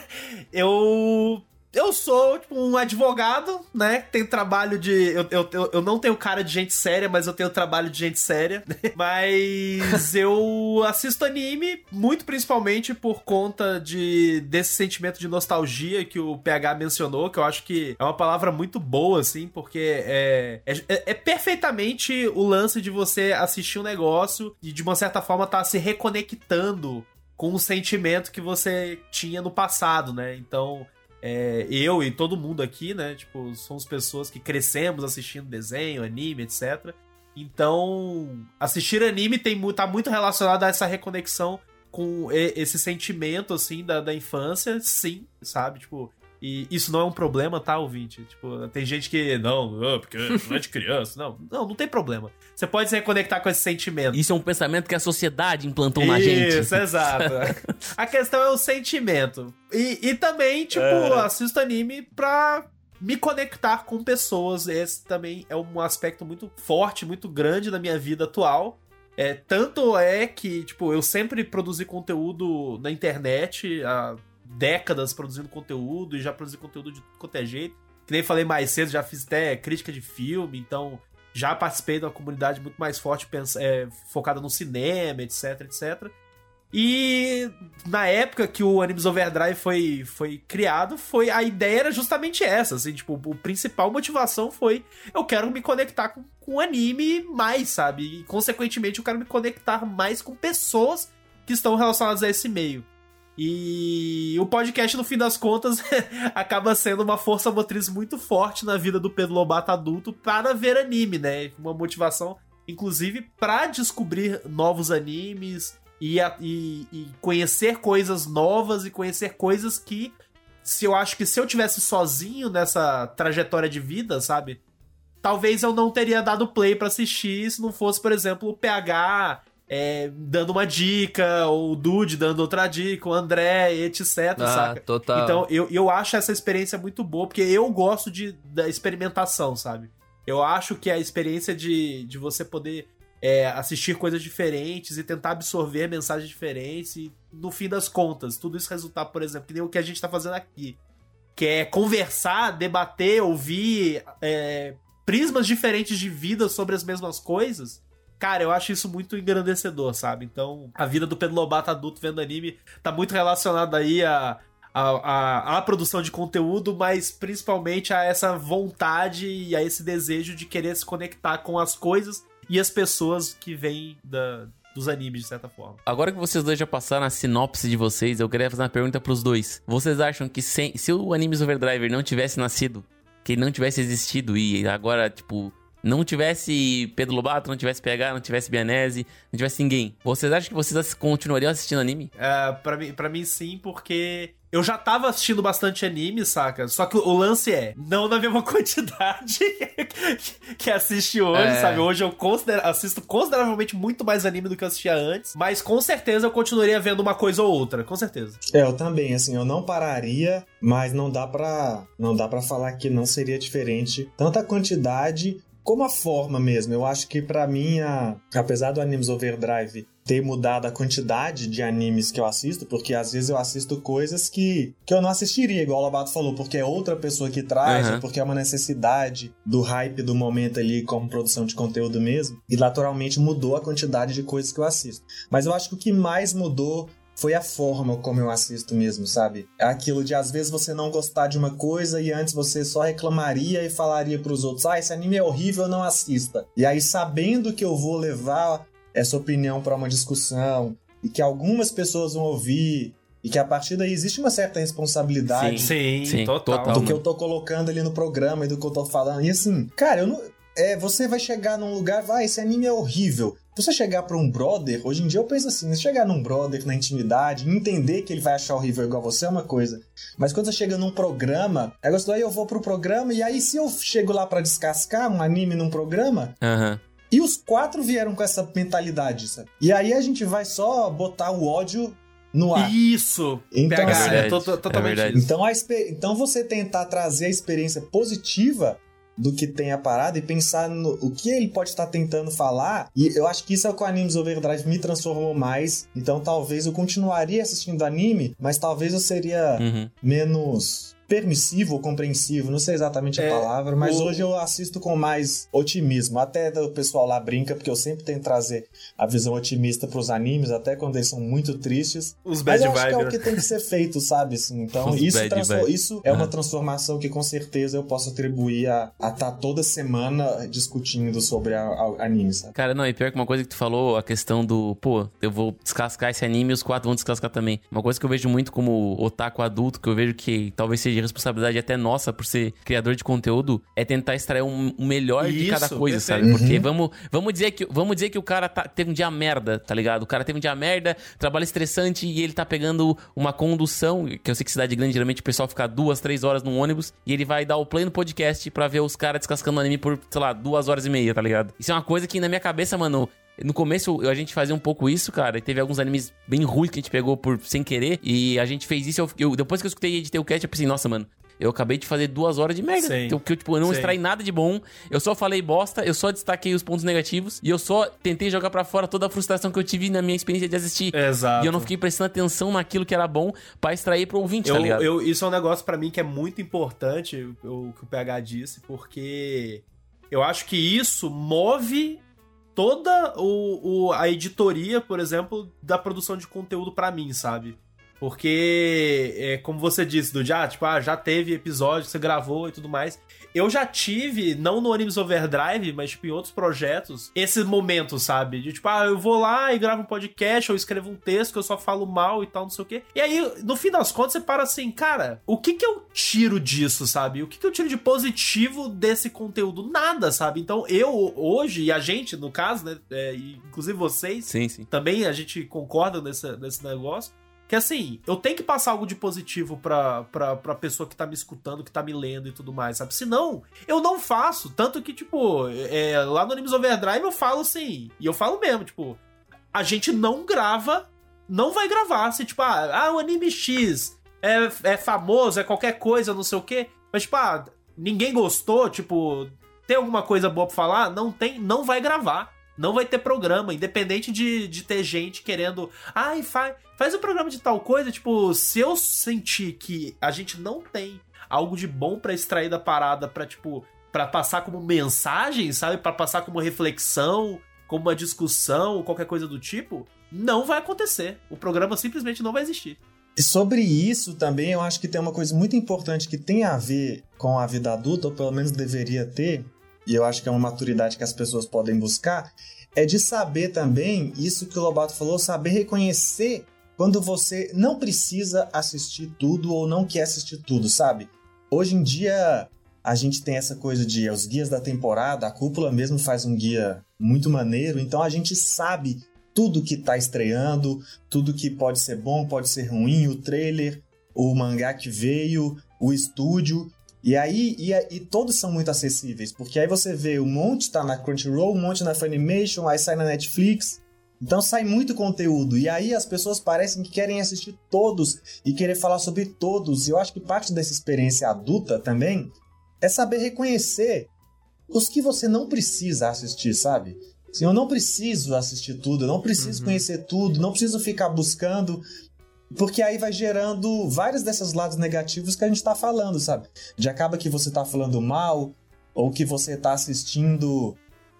eu eu sou tipo, um advogado, né? Tem trabalho de. Eu, eu, eu- não tenho cara de gente séria, mas eu tenho trabalho de gente séria. Mas eu assisto anime, muito principalmente por conta de desse sentimento de nostalgia que o PH mencionou, que eu acho que é uma palavra muito boa, assim, porque é, é, é perfeitamente o lance de você assistir um negócio e de uma certa forma tá se reconectando com um sentimento que você tinha no passado, né? Então, é, eu e todo mundo aqui, né? Tipo, somos pessoas que crescemos assistindo desenho, anime, etc. Então, assistir anime tem, tá muito relacionado a essa reconexão com esse sentimento, assim, da, da infância, sim, sabe? Tipo, e isso não é um problema, tá, ouvinte? Tipo, tem gente que, não, porque não é de criança. Não, não, não tem problema. Você pode se reconectar com esse sentimento. Isso é um pensamento que a sociedade implantou na gente. Isso, exato. a questão é o sentimento. E, e também, tipo, É. assisto anime pra me conectar com pessoas. Esse também é um aspecto muito forte, muito grande da minha vida atual. É, tanto é que, tipo, eu sempre produzi conteúdo na internet, há décadas produzindo conteúdo, e já produzi conteúdo de é jeito. Que nem falei mais cedo, já fiz até crítica de filme, então já participei de uma comunidade muito mais forte, é, focada no cinema, etc, etc. E na época que o Animes Overdrive foi, foi criado, foi a ideia era justamente essa, assim, tipo, o principal motivação foi eu quero me conectar com, com anime mais, sabe? E consequentemente eu quero me conectar mais com pessoas que estão relacionadas a esse meio. E o podcast, no fim das contas, acaba sendo uma força motriz muito forte na vida do Pedro Lobato adulto para ver anime, né? Uma motivação, inclusive, para descobrir novos animes e, e- e conhecer coisas novas e conhecer coisas que, se eu acho que se eu tivesse sozinho nessa trajetória de vida, sabe? Talvez eu não teria dado play pra assistir se não fosse, por exemplo, o PH é, dando uma dica, ou o Dude dando outra dica, o André, etc, Ah, saca? total. Então, eu, eu acho essa experiência muito boa, porque eu gosto de, da experimentação, sabe? Eu acho que a experiência de, de você poder é, assistir coisas diferentes e tentar absorver mensagens diferentes e, no fim das contas, tudo isso resultar, por exemplo, que nem o que a gente tá fazendo aqui. Que é conversar, debater, ouvir é, prismas diferentes de vida sobre as mesmas coisas. Cara, eu acho isso muito engrandecedor, sabe? Então, a vida do Pedro Lobato adulto vendo anime tá muito relacionada aí a, a, a, a produção de conteúdo, mas principalmente a essa vontade e a esse desejo de querer se conectar com as coisas e as pessoas que vêm da, dos animes, de certa forma. Agora que vocês dois já passaram a sinopse de vocês, eu queria fazer uma pergunta pros dois. Vocês acham que sem- se o Animes Overdriver não tivesse nascido, que ele não tivesse existido e agora, tipo, não tivesse Pedro Lobato, não tivesse PH, não tivesse Bianese, não tivesse ninguém, vocês acham que vocês continuariam assistindo anime? É, pra, mim, pra mim sim, porque eu já tava assistindo bastante anime, saca? Só que o lance é, não na mesma quantidade que assiste hoje, é. sabe? Hoje eu considero, assisto consideravelmente muito mais anime do que eu assistia antes, mas com certeza eu continuaria vendo uma coisa ou outra, com certeza. É, eu também, assim, eu não pararia, mas não dá pra, não dá pra falar que não seria diferente. Tanta quantidade como a forma mesmo. Eu acho que para mim, a, apesar do Animes Overdrive ter mudado a quantidade de animes que eu assisto, porque às vezes eu assisto coisas que, que eu não assistiria, igual o Lobato falou, porque é outra pessoa que traz, uhum. porque é uma necessidade do hype do momento ali como produção de conteúdo mesmo, e naturalmente mudou a quantidade de coisas que eu assisto. Mas eu acho que o que mais mudou foi a forma como eu assisto mesmo, sabe? É aquilo de às vezes você não gostar de uma coisa e antes você só reclamaria e falaria para os outros: "Ah, esse anime é horrível, não assista". E aí sabendo que eu vou levar essa opinião para uma discussão e que algumas pessoas vão ouvir e que a partir daí existe uma certa responsabilidade sim, sim, sim total, do que eu tô colocando ali no programa e do que eu tô falando. E assim, cara, eu não é, você vai chegar num lugar, vai, esse anime é horrível. Você chegar para um brother, hoje em dia eu penso assim, você chegar num brother na intimidade, entender que ele vai achar horrível igual você é uma coisa. Mas quando você chega num programa, é gostoso, aí eu vou pro programa e aí se eu chego lá para descascar um anime num programa, uhum. E os quatro vieram com essa mentalidade, sabe? E aí a gente vai só botar o ódio no ar. Isso! Então, PH, assim, é, totalmente é então, a, então você tentar trazer a experiência positiva do que tem a parada e pensar no o que ele pode estar tentando falar. E eu acho que isso é o que o Animes Overdrive me transformou mais. Então talvez eu continuaria assistindo anime, mas talvez eu seria uhum. menos permissivo ou compreensivo, não sei exatamente a é, palavra, mas o... hoje eu assisto com mais otimismo. Até o pessoal lá brinca, porque eu sempre tento trazer a visão otimista pros animes, até quando eles são muito tristes. Os bad mas eu acho que é o que tem que ser feito, sabe? Assim, então, isso, isso é uma transformação que com certeza eu posso atribuir a estar tá toda semana discutindo sobre a, a anime, sabe? Cara, não, e pior que uma coisa que tu falou, a questão do, pô, eu vou descascar esse anime e os quatro vão descascar também. Uma coisa que eu vejo muito como otaku adulto, que eu vejo que talvez seja responsabilidade até nossa por ser criador de conteúdo, é tentar extrair um, um melhor Isso, de cada coisa, sabe? Porque uhum. vamos, vamos, dizer que, vamos dizer que o cara tá, teve um dia merda, tá ligado? O cara teve um dia merda, trabalho estressante e ele tá pegando uma condução, que eu sei que cidade grande, geralmente o pessoal fica duas, três horas num ônibus, e ele vai dar o play no podcast pra ver os caras descascando anime por, sei lá, duas horas e meia, tá ligado? Isso é uma coisa que na minha cabeça, mano, no começo a gente fazia um pouco isso, cara. E teve alguns animes bem ruins que a gente pegou por sem querer. E a gente fez isso. Eu, eu depois que eu escutei editei o cast, eu pensei, nossa, mano, eu acabei de fazer duas horas de merda. Sim. Que, eu, tipo, eu não Sim. extraí nada de bom. Eu só falei bosta, eu só destaquei os pontos negativos. E eu só tentei jogar para fora toda a frustração que eu tive na minha experiência de assistir. Exato. E eu não fiquei prestando atenção naquilo que era bom para extrair pro ouvinte, tá eu, tá ligado? Eu, isso é um negócio para mim que é muito importante, o que o PH disse, porque eu acho que isso move toda o, o, a editoria, por exemplo, da produção de conteúdo para mim, sabe? Porque, é, como você disse, do já, tipo, ah, já teve episódio, você gravou e tudo mais. Eu já tive, não no Animes Overdrive, mas tipo, em outros projetos, esse momento, sabe? De tipo, ah, eu vou lá e gravo um podcast, ou escrevo um texto que eu só falo mal e tal, não sei o quê. E aí, no fim das contas, você para assim, cara, o que que eu tiro disso, sabe? O que que eu tiro de positivo desse conteúdo? Nada, sabe? Então, eu hoje, e a gente, no caso, né, é, inclusive vocês, sim, sim. também a gente concorda nesse, nesse negócio que assim, eu tenho que passar algo de positivo pra, pra, pra pessoa que tá me escutando, que tá me lendo e tudo mais, sabe? Senão, eu não faço. Tanto que, tipo, é, lá no Animes Overdrive eu falo assim, e eu falo mesmo, tipo, a gente não grava, não vai gravar. Se, tipo, ah, ah o anime X é, é famoso, é qualquer coisa, não sei o quê. Mas, tipo, ah, ninguém gostou, tipo, tem alguma coisa boa pra falar? Não tem, não vai gravar. Não vai ter programa, independente de, de ter gente querendo. Ai, faz, faz um programa de tal coisa. Tipo, se eu sentir que a gente não tem algo de bom para extrair da parada pra, tipo, para passar como mensagem, sabe? para passar como reflexão, como uma discussão, qualquer coisa do tipo, não vai acontecer. O programa simplesmente não vai existir. E sobre isso também, eu acho que tem uma coisa muito importante que tem a ver com a vida adulta, ou pelo menos deveria ter, e eu acho que é uma maturidade que as pessoas podem buscar, é de saber também, isso que o Lobato falou, saber reconhecer quando você não precisa assistir tudo ou não quer assistir tudo, sabe? Hoje em dia, A gente tem essa coisa de os guias da temporada, a cúpula mesmo faz um guia muito maneiro, então a gente sabe tudo que tá estreando, tudo que pode ser bom, pode ser ruim, o trailer, o mangá que veio, o estúdio. E aí, e, e, todos são muito acessíveis, porque aí você vê um monte tá na Crunchyroll, um monte na Funimation, aí sai na Netflix. Então sai muito conteúdo. E aí as pessoas parecem que querem assistir todos e querer falar sobre todos. E eu acho que parte dessa experiência adulta também é saber reconhecer os que você não precisa assistir, sabe? Assim, eu não preciso assistir tudo, eu não preciso uhum. conhecer tudo, não preciso ficar buscando. Porque aí vai gerando vários desses lados negativos que a gente tá falando, sabe? De acaba que você tá falando mal, ou que você tá assistindo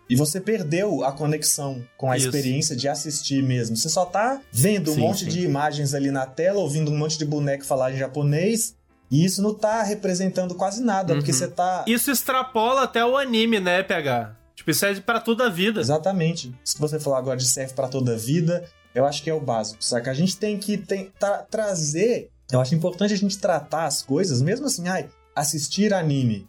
e você perdeu a conexão com a Isso. experiência de assistir mesmo. Você só tá vendo um sim, monte sim. de imagens ali na tela, ouvindo um monte de boneco falar em japonês. E isso não tá representando quase nada, uhum. porque você tá. Isso extrapola até o anime, né, PH? Tipo, isso serve para toda a vida. Exatamente. Isso que você falou agora de serve para toda a vida, eu acho que é o básico, saca? A gente tem que tem, tra trazer. Eu acho importante a gente tratar as coisas, mesmo assim, ai, assistir anime.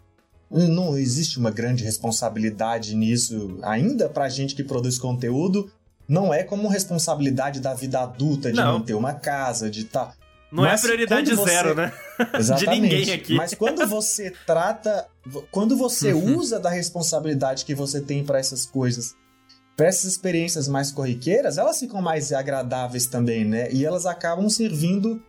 Não existe uma grande responsabilidade nisso ainda pra gente que produz conteúdo. Não é como responsabilidade da vida adulta de não. manter uma casa, de. Tá... Não é Mas é prioridade você... zero, né? Exatamente. de ninguém aqui. Mas quando você trata. Quando você uhum. usa da responsabilidade que você tem para essas coisas para essas experiências mais corriqueiras, elas ficam mais agradáveis também, né? E elas acabam servindo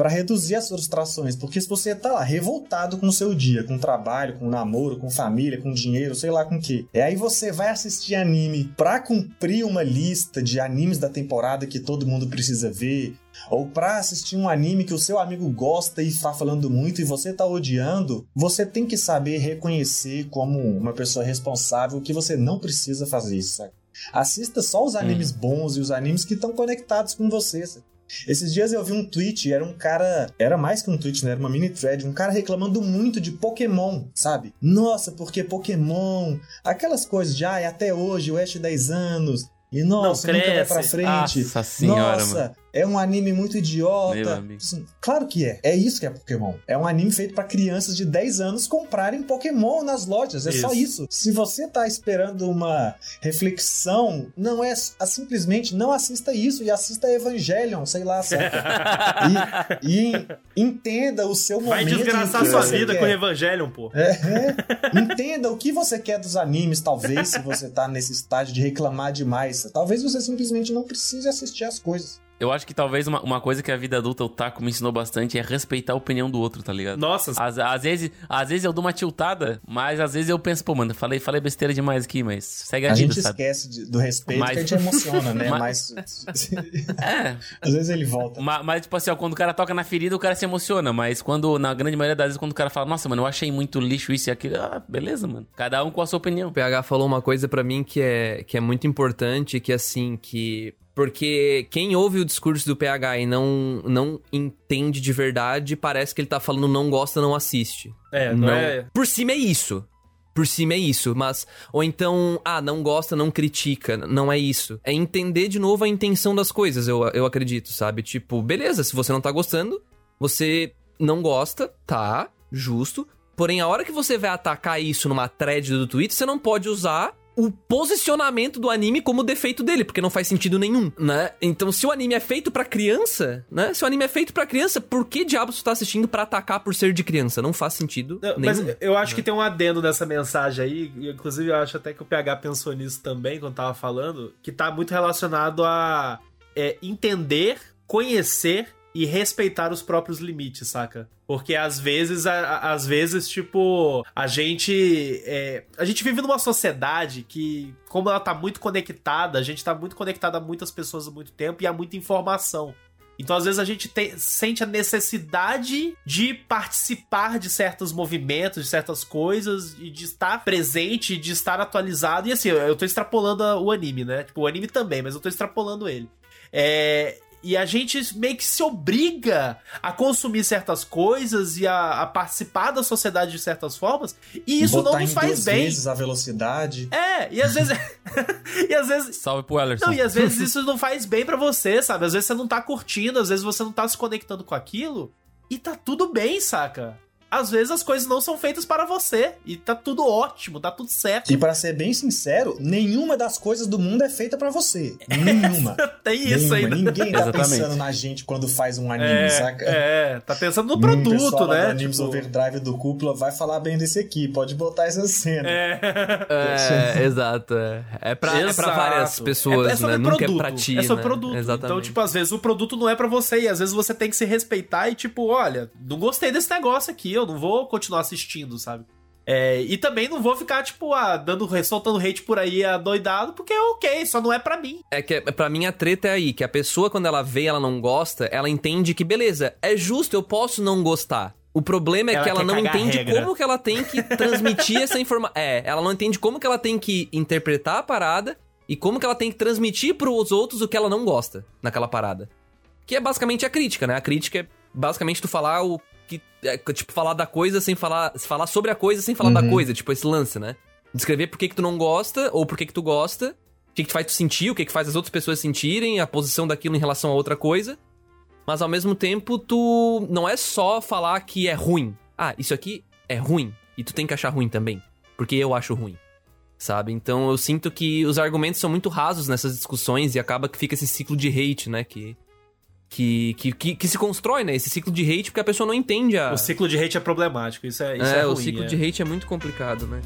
para reduzir as frustrações, porque se você tá lá revoltado com o seu dia, com o trabalho, com o namoro, com família, com dinheiro, sei lá com o que, e aí você vai assistir anime para cumprir uma lista de animes da temporada que todo mundo precisa ver, ou para assistir um anime que o seu amigo gosta e está falando muito e você tá odiando, você tem que saber reconhecer como uma pessoa responsável que você não precisa fazer isso, sabe? Assista só os animes hum. bons e os animes que estão conectados com você. Sabe? Esses dias eu vi um tweet, era um cara. Era mais que um tweet, né? Era uma mini thread, um cara reclamando muito de Pokémon, sabe? Nossa, porque Pokémon. Aquelas coisas de, ai, até hoje, o Ash 10 anos. E nossa, não nunca vai pra frente. Nossa senhora, nossa, mano. É um anime muito idiota. Claro que é. É isso que é Pokémon. É um anime feito para crianças de 10 anos comprarem Pokémon nas lojas. É isso. só isso. Se você tá esperando uma reflexão, não é simplesmente não assista isso e assista Evangelion, sei lá, certo? e, e, entenda o seu momento. Vai desgraçar sua vida quer. com Evangelion, pô. É, é. Entenda o que você quer dos animes, talvez, se você tá nesse estágio de reclamar demais Talvez você simplesmente não precise assistir as coisas. Eu acho que talvez uma, uma coisa que a vida adulta, o Taco, me ensinou bastante é respeitar a opinião do outro, tá ligado? Nossa. Às, às, vezes, às vezes eu dou uma tiltada, mas às vezes eu penso, pô, mano, falei, falei besteira demais aqui, mas segue a, a gente sabe? esquece de, do respeito mas... que a gente emociona, né? Mas... é. Às vezes ele volta. Mas, mas, tipo assim, ó, quando o cara toca na ferida, o cara se emociona. Mas quando, na grande maioria das vezes, quando o cara fala, nossa, mano, eu achei muito lixo isso e aquilo, ah, beleza, mano. Cada um com a sua opinião. O PH falou uma coisa para mim que é, que é muito importante, que assim, que porque quem ouve o discurso do PH e não, não entende de verdade, parece que ele tá falando não gosta, não assiste. É, não, não é. Por cima é isso. Por cima é isso, mas. Ou então, ah, não gosta, não critica. Não é isso. É entender de novo a intenção das coisas, eu, eu acredito, sabe? Tipo, beleza, se você não tá gostando, você não gosta, tá, justo. Porém, a hora que você vai atacar isso numa thread do Twitter, você não pode usar o posicionamento do anime como defeito dele, porque não faz sentido nenhum, né? Então, se o anime é feito para criança, né? Se o anime é feito para criança, por que diabos você tá assistindo para atacar por ser de criança? Não faz sentido não, nenhum. Mas eu acho né? que tem um adendo dessa mensagem aí, inclusive eu acho até que o PH pensou nisso também quando tava falando, que tá muito relacionado a é, entender, conhecer e respeitar os próprios limites, saca? Porque às vezes, a, às vezes, tipo, a gente. É, a gente vive numa sociedade que, como ela tá muito conectada, a gente tá muito conectada a muitas pessoas há muito tempo e há muita informação. Então, às vezes, a gente te, sente a necessidade de participar de certos movimentos, de certas coisas, e de estar presente, de estar atualizado. E assim, eu tô extrapolando o anime, né? Tipo, o anime também, mas eu tô extrapolando ele. É, e a gente meio que se obriga a consumir certas coisas e a, a participar da sociedade de certas formas. E isso Botar não nos faz bem. vezes a velocidade. É, e às vezes. e às vezes. Salve pro Ellerson. Não, e às vezes isso não faz bem para você, sabe? Às vezes você não tá curtindo, às vezes você não tá se conectando com aquilo. E tá tudo bem, saca? Às vezes as coisas não são feitas para você. E tá tudo ótimo, tá tudo certo. E pra ser bem sincero, nenhuma das coisas do mundo é feita pra você. Nenhuma. Tem isso Nenhuma. ainda. Ninguém tá Exatamente. pensando na gente quando faz um anime, É, saca? é, tá pensando no Hum, produto, pessoal lá né? do Animes Tipo, Overdrive do Cúpula vai falar bem desse aqui, pode botar essa cena. é. É, exato. É, é, pra, é pra Exato. várias pessoas, É- é sobre né? Nunca produto, é pra ti, É sobre né? produto. Exatamente. Então, tipo, às vezes o produto não é pra você e às vezes você tem que se respeitar e, tipo, olha, não gostei desse negócio aqui, eu não vou continuar assistindo, sabe? É, e também não vou ficar, tipo, ah, dando, soltando hate por aí adoidado, porque é ok, só não é pra mim. É que pra mim a treta é aí, que a pessoa quando ela vê e ela não gosta, ela entende que beleza, é justo, eu posso não gostar. O problema é Ela que ela não entende como que ela tem que transmitir essa informação. É, ela não entende como que ela tem que interpretar a parada e como que ela tem que transmitir pros outros o que ela não gosta naquela parada. Que é basicamente a crítica, né? A crítica é basicamente tu falar o é, tipo falar da coisa sem falar, falar sobre a coisa sem falar da Uhum. coisa, tipo esse lance, né? Descrever por que que tu não gosta ou por que que tu gosta o que, que faz tu sentir, o que, que faz as outras pessoas sentirem, a posição daquilo em relação a outra coisa. Mas ao mesmo tempo, tu não é só falar que é ruim. Ah, isso aqui é ruim. E tu tem que achar ruim também. Porque eu acho ruim. Sabe? Então eu sinto que os argumentos são muito rasos nessas discussões e acaba que fica esse ciclo de hate, né? Que. Que, que, que, que se constrói, né? Esse ciclo de hate porque a pessoa não entende a. O ciclo de hate é problemático, isso é, isso é, é, ruim, o ciclo é. de hate é muito complicado, né?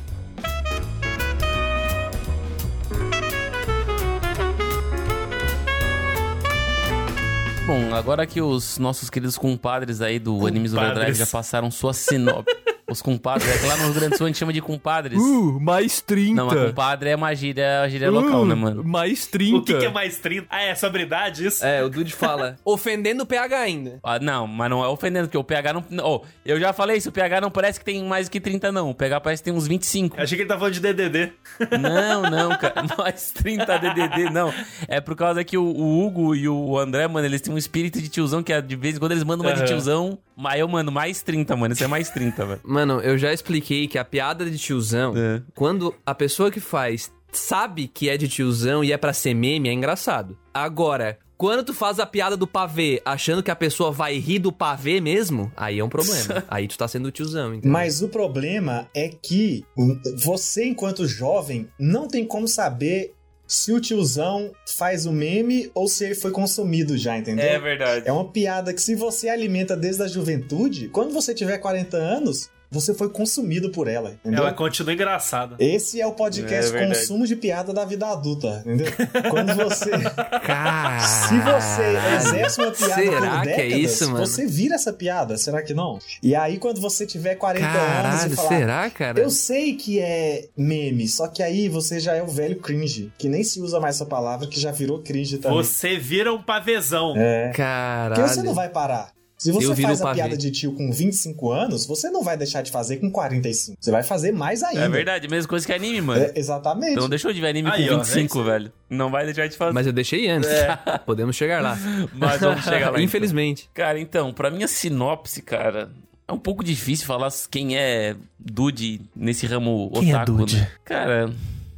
Bom, agora que os nossos queridos compadres aí do Animes Overdrive já passaram sua sinopse. os compadres, é que lá no Rio Grande do Sul a gente chama de compadres. Uh, mais 30. Não, mas compadre é uma gíria, uma gíria local, né, mano? Mais 30. O que, que é mais 30? Ah, é sobre idade isso? É, o Dude fala. ofendendo o PH ainda. Ah, não, mas não é ofendendo, porque o PH não. Oh, eu já falei isso, o PH não parece que tem mais que 30, não. O PH parece que tem uns 25. Achei que ele tá falando de DDD. Não, não, cara. Mais 30 DDD, não. É por causa que o, o Hugo e o André, mano, eles têm um espírito de tiozão que é, de vez em quando eles mandam uma de Aham. tiozão. Mas eu mando mais 30, mano. Isso é mais 30, velho. Mano, eu já expliquei que a piada de tiozão, É. quando a pessoa que faz sabe que é de tiozão e é pra ser meme, é engraçado. Agora, quando tu faz a piada do pavê achando que a pessoa vai rir do pavê mesmo, aí é um problema. aí tu tá sendo tiozão, entendeu? Mas o problema é que você, enquanto jovem, não tem como saber se o tiozão faz o meme ou se ele foi consumido já, entendeu? verdade. É uma piada que se você alimenta desde a juventude, quando você tiver 40 anos, você foi consumido por ela, entendeu? Ela continua engraçada. Esse é o podcast É. Consumo de Piada da Vida Adulta, entendeu? Quando você... Cara, Se você exerce uma piada Será por que é décadas, isso, mano? você vira essa piada, será que não? E aí, quando você tiver 40 anos Caralho, e falar... será, cara? Eu sei que é meme, só que aí você já é o velho cringe, que nem se usa mais essa palavra, que já virou cringe também. Você vira um pavezão. É. Caralho. Porque você não vai parar. Se você faz a pavê. piada de tio com 25 anos, você não vai deixar de fazer com 45. Você vai fazer mais ainda. É verdade, mesma coisa que anime, mano. É, exatamente. Então deixou de ver anime Aí, com ó, 25, é isso aí. velho. Não vai deixar de fazer. Mas eu deixei antes. Podemos chegar lá. Mas vamos chegar lá. então. Infelizmente. Cara, então, pra minha sinopse, cara, é um pouco difícil falar quem é Dude nesse ramo Quem é otaku, Dude? né? Cara,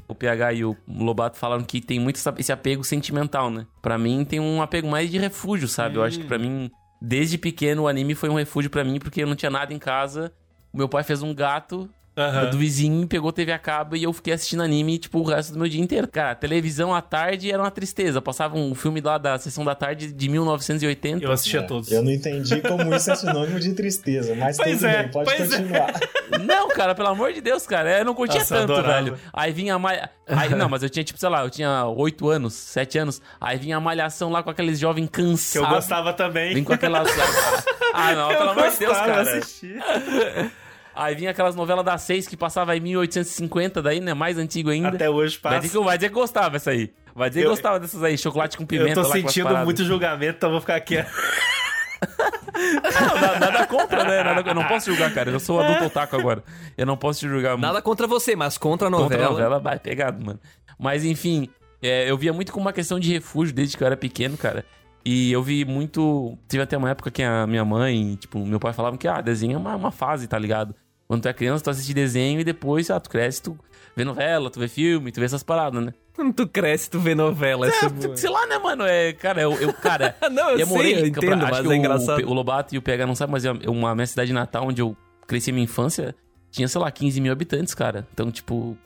o PH e o Lobato falaram que tem muito esse apego sentimental, né? Pra mim tem um apego mais de refúgio, sabe? Eu acho que pra mim, desde pequeno, o anime foi um refúgio pra mim, porque eu não tinha nada em casa. O meu pai fez um gato Aham. do vizinho, pegou TV a cabo e eu fiquei assistindo anime, tipo, o resto do meu dia inteiro. Cara, televisão à tarde era uma tristeza. Passava um filme lá da sessão da tarde de 1980. Eu assistia É, todos. Eu não entendi como isso é sinônimo de tristeza, mas Pois tudo é, bem, pode pois é. continuar. Não, cara, pelo amor de Deus, cara, eu não curtia Nossa, tanto, adorava. velho. Aí vinha a malha... Aí, não, mas eu tinha, tipo, sei lá, eu tinha 8 anos, 7 anos. Aí vinha a malhação lá com aqueles jovens Que eu cansados. gostava também. Vem com aquelas... Ah, não, eu pelo amor de Deus, cara. eu assistia. Aí vinha aquelas novelas das 6 que passava em 1850, daí, né, mais antigo ainda. Até hoje Vai passa. dizer, que, vai dizer que gostava essa aí. Vai dizer que Eu- gostava dessas aí, chocolate com pimenta Eu tô sentindo muito julgamento, então eu vou ficar aqui. Não, nada, nada contra, né? Nada- eu não posso julgar, cara. Eu sou adulto otaku agora. Eu não posso te julgar muito. Nada contra você, mas contra a Contra novela. a novela, vai pegado, mano. Mas enfim, é, eu via muito como uma questão de refúgio desde que eu era pequeno, cara. E eu vi muito. Tive até uma época que a minha mãe, tipo, meu pai falava que, ah, desenho é uma, uma fase, tá ligado? Quando tu é criança, tu assiste desenho e depois, ah, tu cresce, tu vê novela, tu vê filme, tu vê essas paradas, né? Quando tu cresce, tu vê novela. é boa. Sei lá, né, mano? É, cara, eu, eu cara. Não, eu eu morei, sei, eu pra- entendo, acho mas é o, engraçado. O Lobato e o PH não sabem, mas é uma minha cidade natal onde eu cresci a minha infância, tinha, sei lá, 15 mil habitantes, cara. Então, tipo,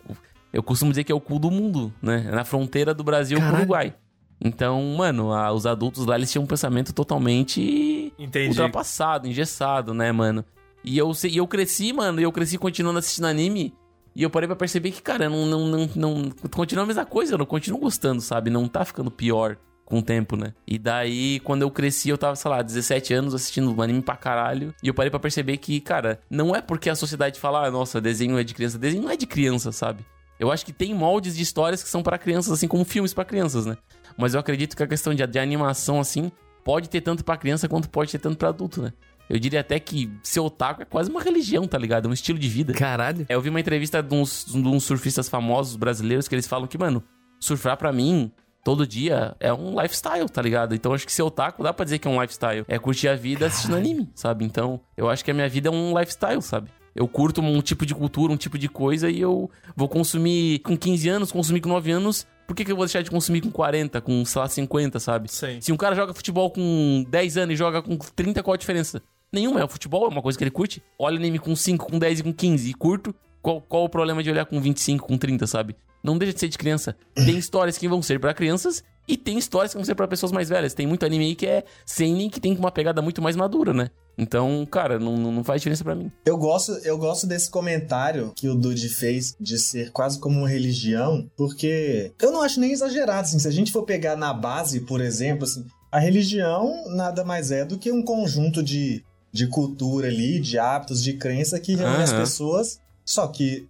eu costumo dizer que é o cu do mundo, né? É na fronteira do Brasil com o Caralho. Uruguai. Então, mano, a- os adultos lá, eles tinham um pensamento totalmente Entendi. ultrapassado, engessado, né, mano? E eu, e eu cresci, mano, e eu cresci continuando assistindo anime. E eu parei pra perceber que, cara, não, não, não, não. Continua a mesma coisa, eu não continuo gostando, sabe? Não tá ficando pior com o tempo, né? E daí, quando eu cresci, eu tava, sei lá, 17 anos assistindo anime pra caralho. E eu parei pra perceber que, cara, não é porque a sociedade fala, ah, nossa, desenho é de criança. Desenho não é de criança, sabe? Eu acho que tem moldes de histórias que são pra crianças, assim como filmes pra crianças, né? Mas eu acredito que a questão de, de animação, assim, pode ter tanto pra criança quanto pode ter tanto pra adulto, né? Eu diria até que ser otaku é quase uma religião, tá ligado? É um estilo de vida. Caralho. É, Eu vi uma entrevista de uns, de uns surfistas famosos brasileiros que eles falam que, mano, surfar pra mim todo dia é um lifestyle, tá ligado? Então acho que ser otaku dá pra dizer que é um lifestyle. É curtir a vida assistindo anime, sabe? Então eu acho que a minha vida é um lifestyle, sabe? Eu curto um tipo de cultura, um tipo de coisa e eu vou consumir com 15 anos, consumir com 9 anos. Por que, que eu vou deixar de consumir com 40, com, sei lá, 50, sabe? Sim. Se um cara joga futebol com 10 anos e joga com 30, qual a diferença? Nenhuma, é o futebol, é uma coisa que ele curte. Olha anime com 5, com 10 e com 15 e curto. Qual, qual o problema de olhar com 25, com 30, sabe? Não deixa de ser de criança. Tem histórias que vão ser pra crianças e tem histórias que vão ser pra pessoas mais velhas. Tem muito anime aí que é seinen, que tem uma pegada muito mais madura, né? Então, cara, não, não faz diferença pra mim. Eu gosto, eu gosto desse comentário que o Dude fez de ser quase como uma religião, porque eu não acho nem exagerado, assim, se a gente for pegar na base, por exemplo, assim, a religião nada mais é do que um conjunto de, de cultura ali, de hábitos, de crença que reúne as Aham. pessoas, só que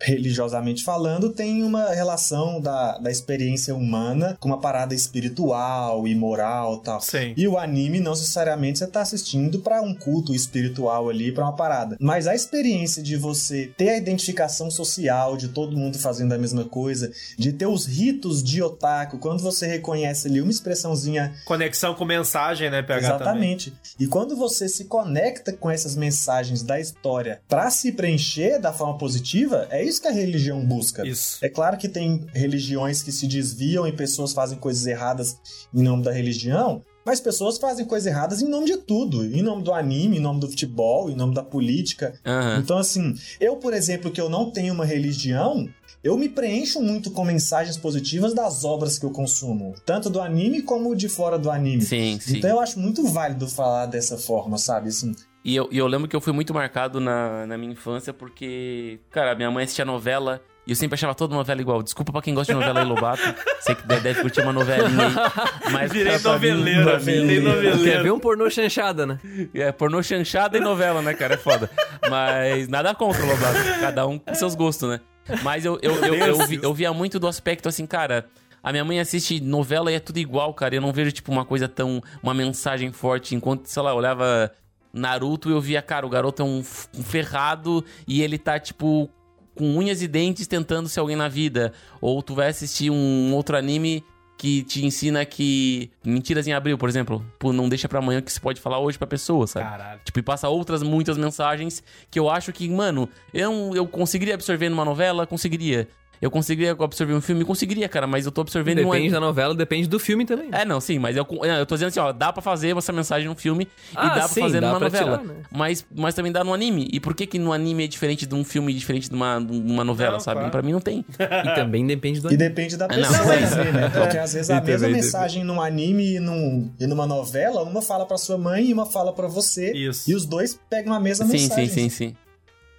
religiosamente falando, tem uma relação da, da experiência humana com uma parada espiritual e moral tal. Sim. E o anime não necessariamente você tá assistindo pra um culto espiritual ali, pra uma parada. Mas a experiência de você ter a identificação social de todo mundo fazendo a mesma coisa, de ter os ritos de otaku, quando você reconhece ali uma expressãozinha Conexão com mensagem, né, PH? também. Exatamente. E quando você se conecta com essas mensagens da história pra se preencher da forma positiva, é isso que a religião busca. Isso. É claro que tem religiões que se desviam e pessoas fazem coisas erradas em nome da religião, mas pessoas fazem coisas erradas em nome de tudo. Em nome do anime, em nome do futebol, em nome da política. Aham. Então, assim, eu, por exemplo, que eu não tenho uma religião, eu me preencho muito com mensagens positivas das obras que eu consumo. Tanto do anime como de fora do anime. Sim, sim. Então eu acho muito válido falar dessa forma, sabe? Assim, E eu, e eu lembro que eu fui muito marcado na, na minha infância porque, cara, minha mãe assistia novela e eu sempre achava toda novela igual. Desculpa pra quem gosta de novela aí, Lobato. Sei que deve, curtir uma novelinha aí. Mas Virei pra mim, virei Quer noveleiro. ver um pornô chanchada, né? É pornô chanchada e novela, né, cara? É foda. Mas nada contra, Lobato. Cada um com seus gostos, né? Mas eu, eu, eu, eu, vi- eu via muito do aspecto assim, cara. A minha mãe assiste novela e é tudo igual, cara. Eu não vejo, tipo, uma coisa tão. Uma mensagem forte. Enquanto, sei lá, eu olhava Naruto eu via, cara, o garoto é um, um ferrado e ele tá, tipo, com unhas e dentes tentando ser alguém na vida. Ou tu vai assistir um outro anime que te ensina que. Mentiras em abril, por exemplo. Pô, não deixa pra amanhã que se pode falar hoje pra pessoa, sabe? Caralho. Tipo, e passa outras muitas mensagens que eu acho que, mano, eu, eu conseguiria absorver numa novela? Conseguiria. Eu conseguiria absorver um filme? Conseguiria, cara, mas eu tô absorvendo Depende da novela, depende do filme também. É, não, sim, mas eu, eu tô dizendo assim, ó, dá pra fazer essa mensagem num filme Ah, e dá sim, pra fazer dá numa pra novela. tirar, né? mas, mas também dá no anime. E por que que no anime é diferente de um filme e diferente de uma, de uma novela, Não, sabe? claro. Pra mim não tem. E também depende do e anime. depende da Ah, não, pessoa mas- também, né? Porque às vezes a E mesma mensagem num anime e, num, e numa novela, uma fala pra sua mãe e uma fala pra você. Isso. E os dois pegam a mesma Sim, mensagem. sim, sim, sim.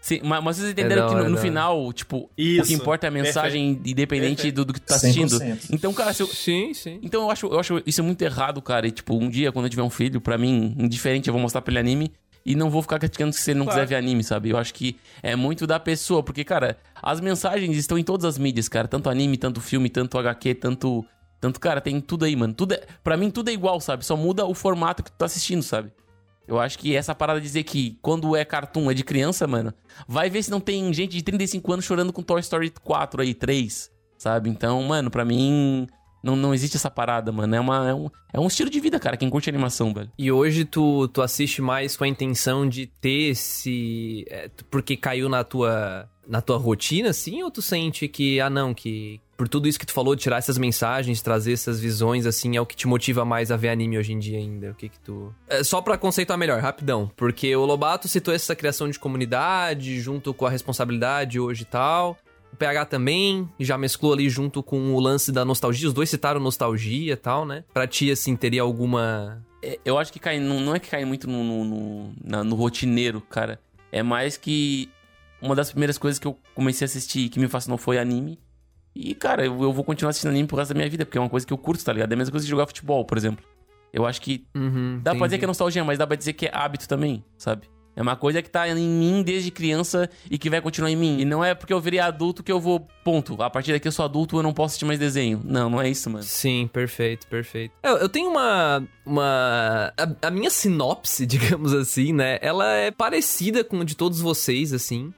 Sim, mas, mas vocês entenderam da que no, hora, no hora. final, tipo, o Isso. que importa é a mensagem independente Perfeito. do, do que tu tá assistindo. 100%. Então, cara, se eu, Sim, sim. Então eu acho, eu acho isso muito errado, cara. E, tipo, um dia, quando eu tiver um filho, pra mim, indiferente, eu vou mostrar pra ele anime. E não vou ficar criticando se ele não Claro. quiser ver anime, sabe? Eu acho que é muito da pessoa. Porque, cara, as mensagens estão em todas as mídias, cara. Tanto anime, tanto filme, tanto HQ, tanto. Tanto, cara, tem tudo aí, mano. Tudo é, pra mim, tudo é igual, sabe? Só muda o formato que tu tá assistindo, sabe? Eu acho que essa parada de dizer que quando é cartoon é de criança, mano, vai ver se não tem gente de 35 anos chorando com Toy Story 4 aí, 3, sabe? Então, mano, pra mim, não, não existe essa parada, mano. É, uma, é, um, é um estilo de vida, cara, quem curte animação, velho. E hoje tu, tu assiste mais com a intenção de ter esse. é, porque caiu na tua. na tua rotina, assim? Ou tu sente que, ah, não, que por tudo isso que tu falou, de tirar essas mensagens, trazer essas visões, assim, é o que te motiva mais a ver anime hoje em dia ainda? O que que tu... É, só pra conceituar melhor, rapidão. Porque o Lobato citou essa criação de comunidade, junto com a responsabilidade hoje e tal. O PH também já mesclou ali junto com o lance da nostalgia. Os dois citaram nostalgia e tal, né? Pra ti, assim, teria alguma... É, Eu acho que cai, não, não é que cai muito no, no, no, no rotineiro, cara. É mais que uma das primeiras coisas que eu comecei a assistir que me fascinou foi anime. E, cara, eu, eu vou continuar assistindo anime pro resto da minha vida, porque é uma coisa que eu curto, tá ligado? É a mesma coisa que jogar futebol, por exemplo. Eu acho que Uhum, dá pra dizer entendi. que é nostalgia, mas dá pra dizer que é hábito também, sabe? É uma coisa que tá em mim desde criança e que vai continuar em mim. E não é porque eu virei adulto que eu vou. Ponto. A partir daqui eu sou adulto, eu não posso assistir mais desenho. Não, não é isso, mano. Sim, perfeito, perfeito. Eu, eu tenho uma. uma a, a minha sinopse, digamos assim, né? Ela é parecida com a de todos vocês, assim.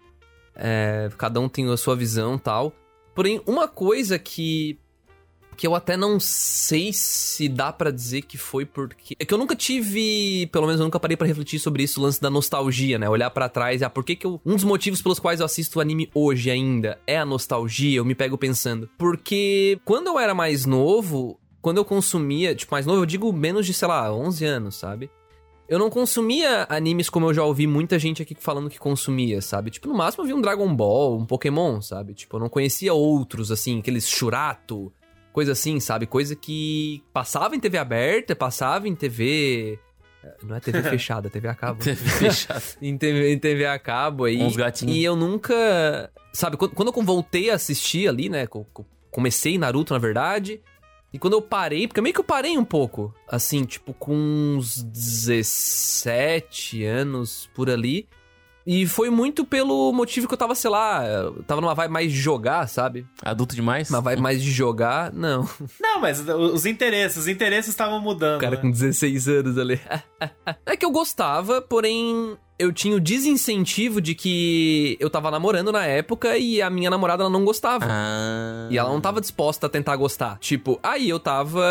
É, cada um tem a sua visão e tal. Porém, uma coisa que. Que eu até não sei se dá pra dizer que foi porque. É que eu nunca tive. Pelo menos eu nunca parei pra refletir sobre isso, o lance da nostalgia, né? Olhar pra trás, ah, por que que eu. Um dos motivos pelos quais eu assisto anime hoje ainda é a nostalgia, eu me pego pensando. Porque quando eu era mais novo, quando eu consumia. Tipo, mais novo, eu digo menos de, sei lá, 11 anos, sabe? Eu não consumia animes como eu já ouvi muita gente aqui falando que consumia, sabe? Tipo, no máximo eu vi um Dragon Ball, um Pokémon, sabe? Tipo, eu não conhecia outros, assim, aqueles Shurato, coisa assim, sabe? Coisa que passava em TV aberta, passava em TV. eh, Não é TV fechada, TV a cabo. Fechado. em, TV, em TV a cabo aí. Uns gatinhos. E eu nunca. Sabe, quando, quando eu voltei a assistir ali, né? co- co- Comecei Naruto, na verdade. E quando eu parei, porque meio que eu parei um pouco, assim, tipo, com uns 17 anos por ali. E foi muito pelo motivo que eu tava, sei lá, eu tava numa vibe mais de jogar, sabe? Adulto demais? Uma vibe mais de jogar, não. Não, mas os interesses, os interesses estavam mudando. O cara né? com 16 anos ali. é que eu gostava, porém eu tinha o desincentivo de que eu tava namorando na época e a minha namorada ela não gostava. Ah. E ela não tava disposta a tentar gostar. Tipo, aí eu tava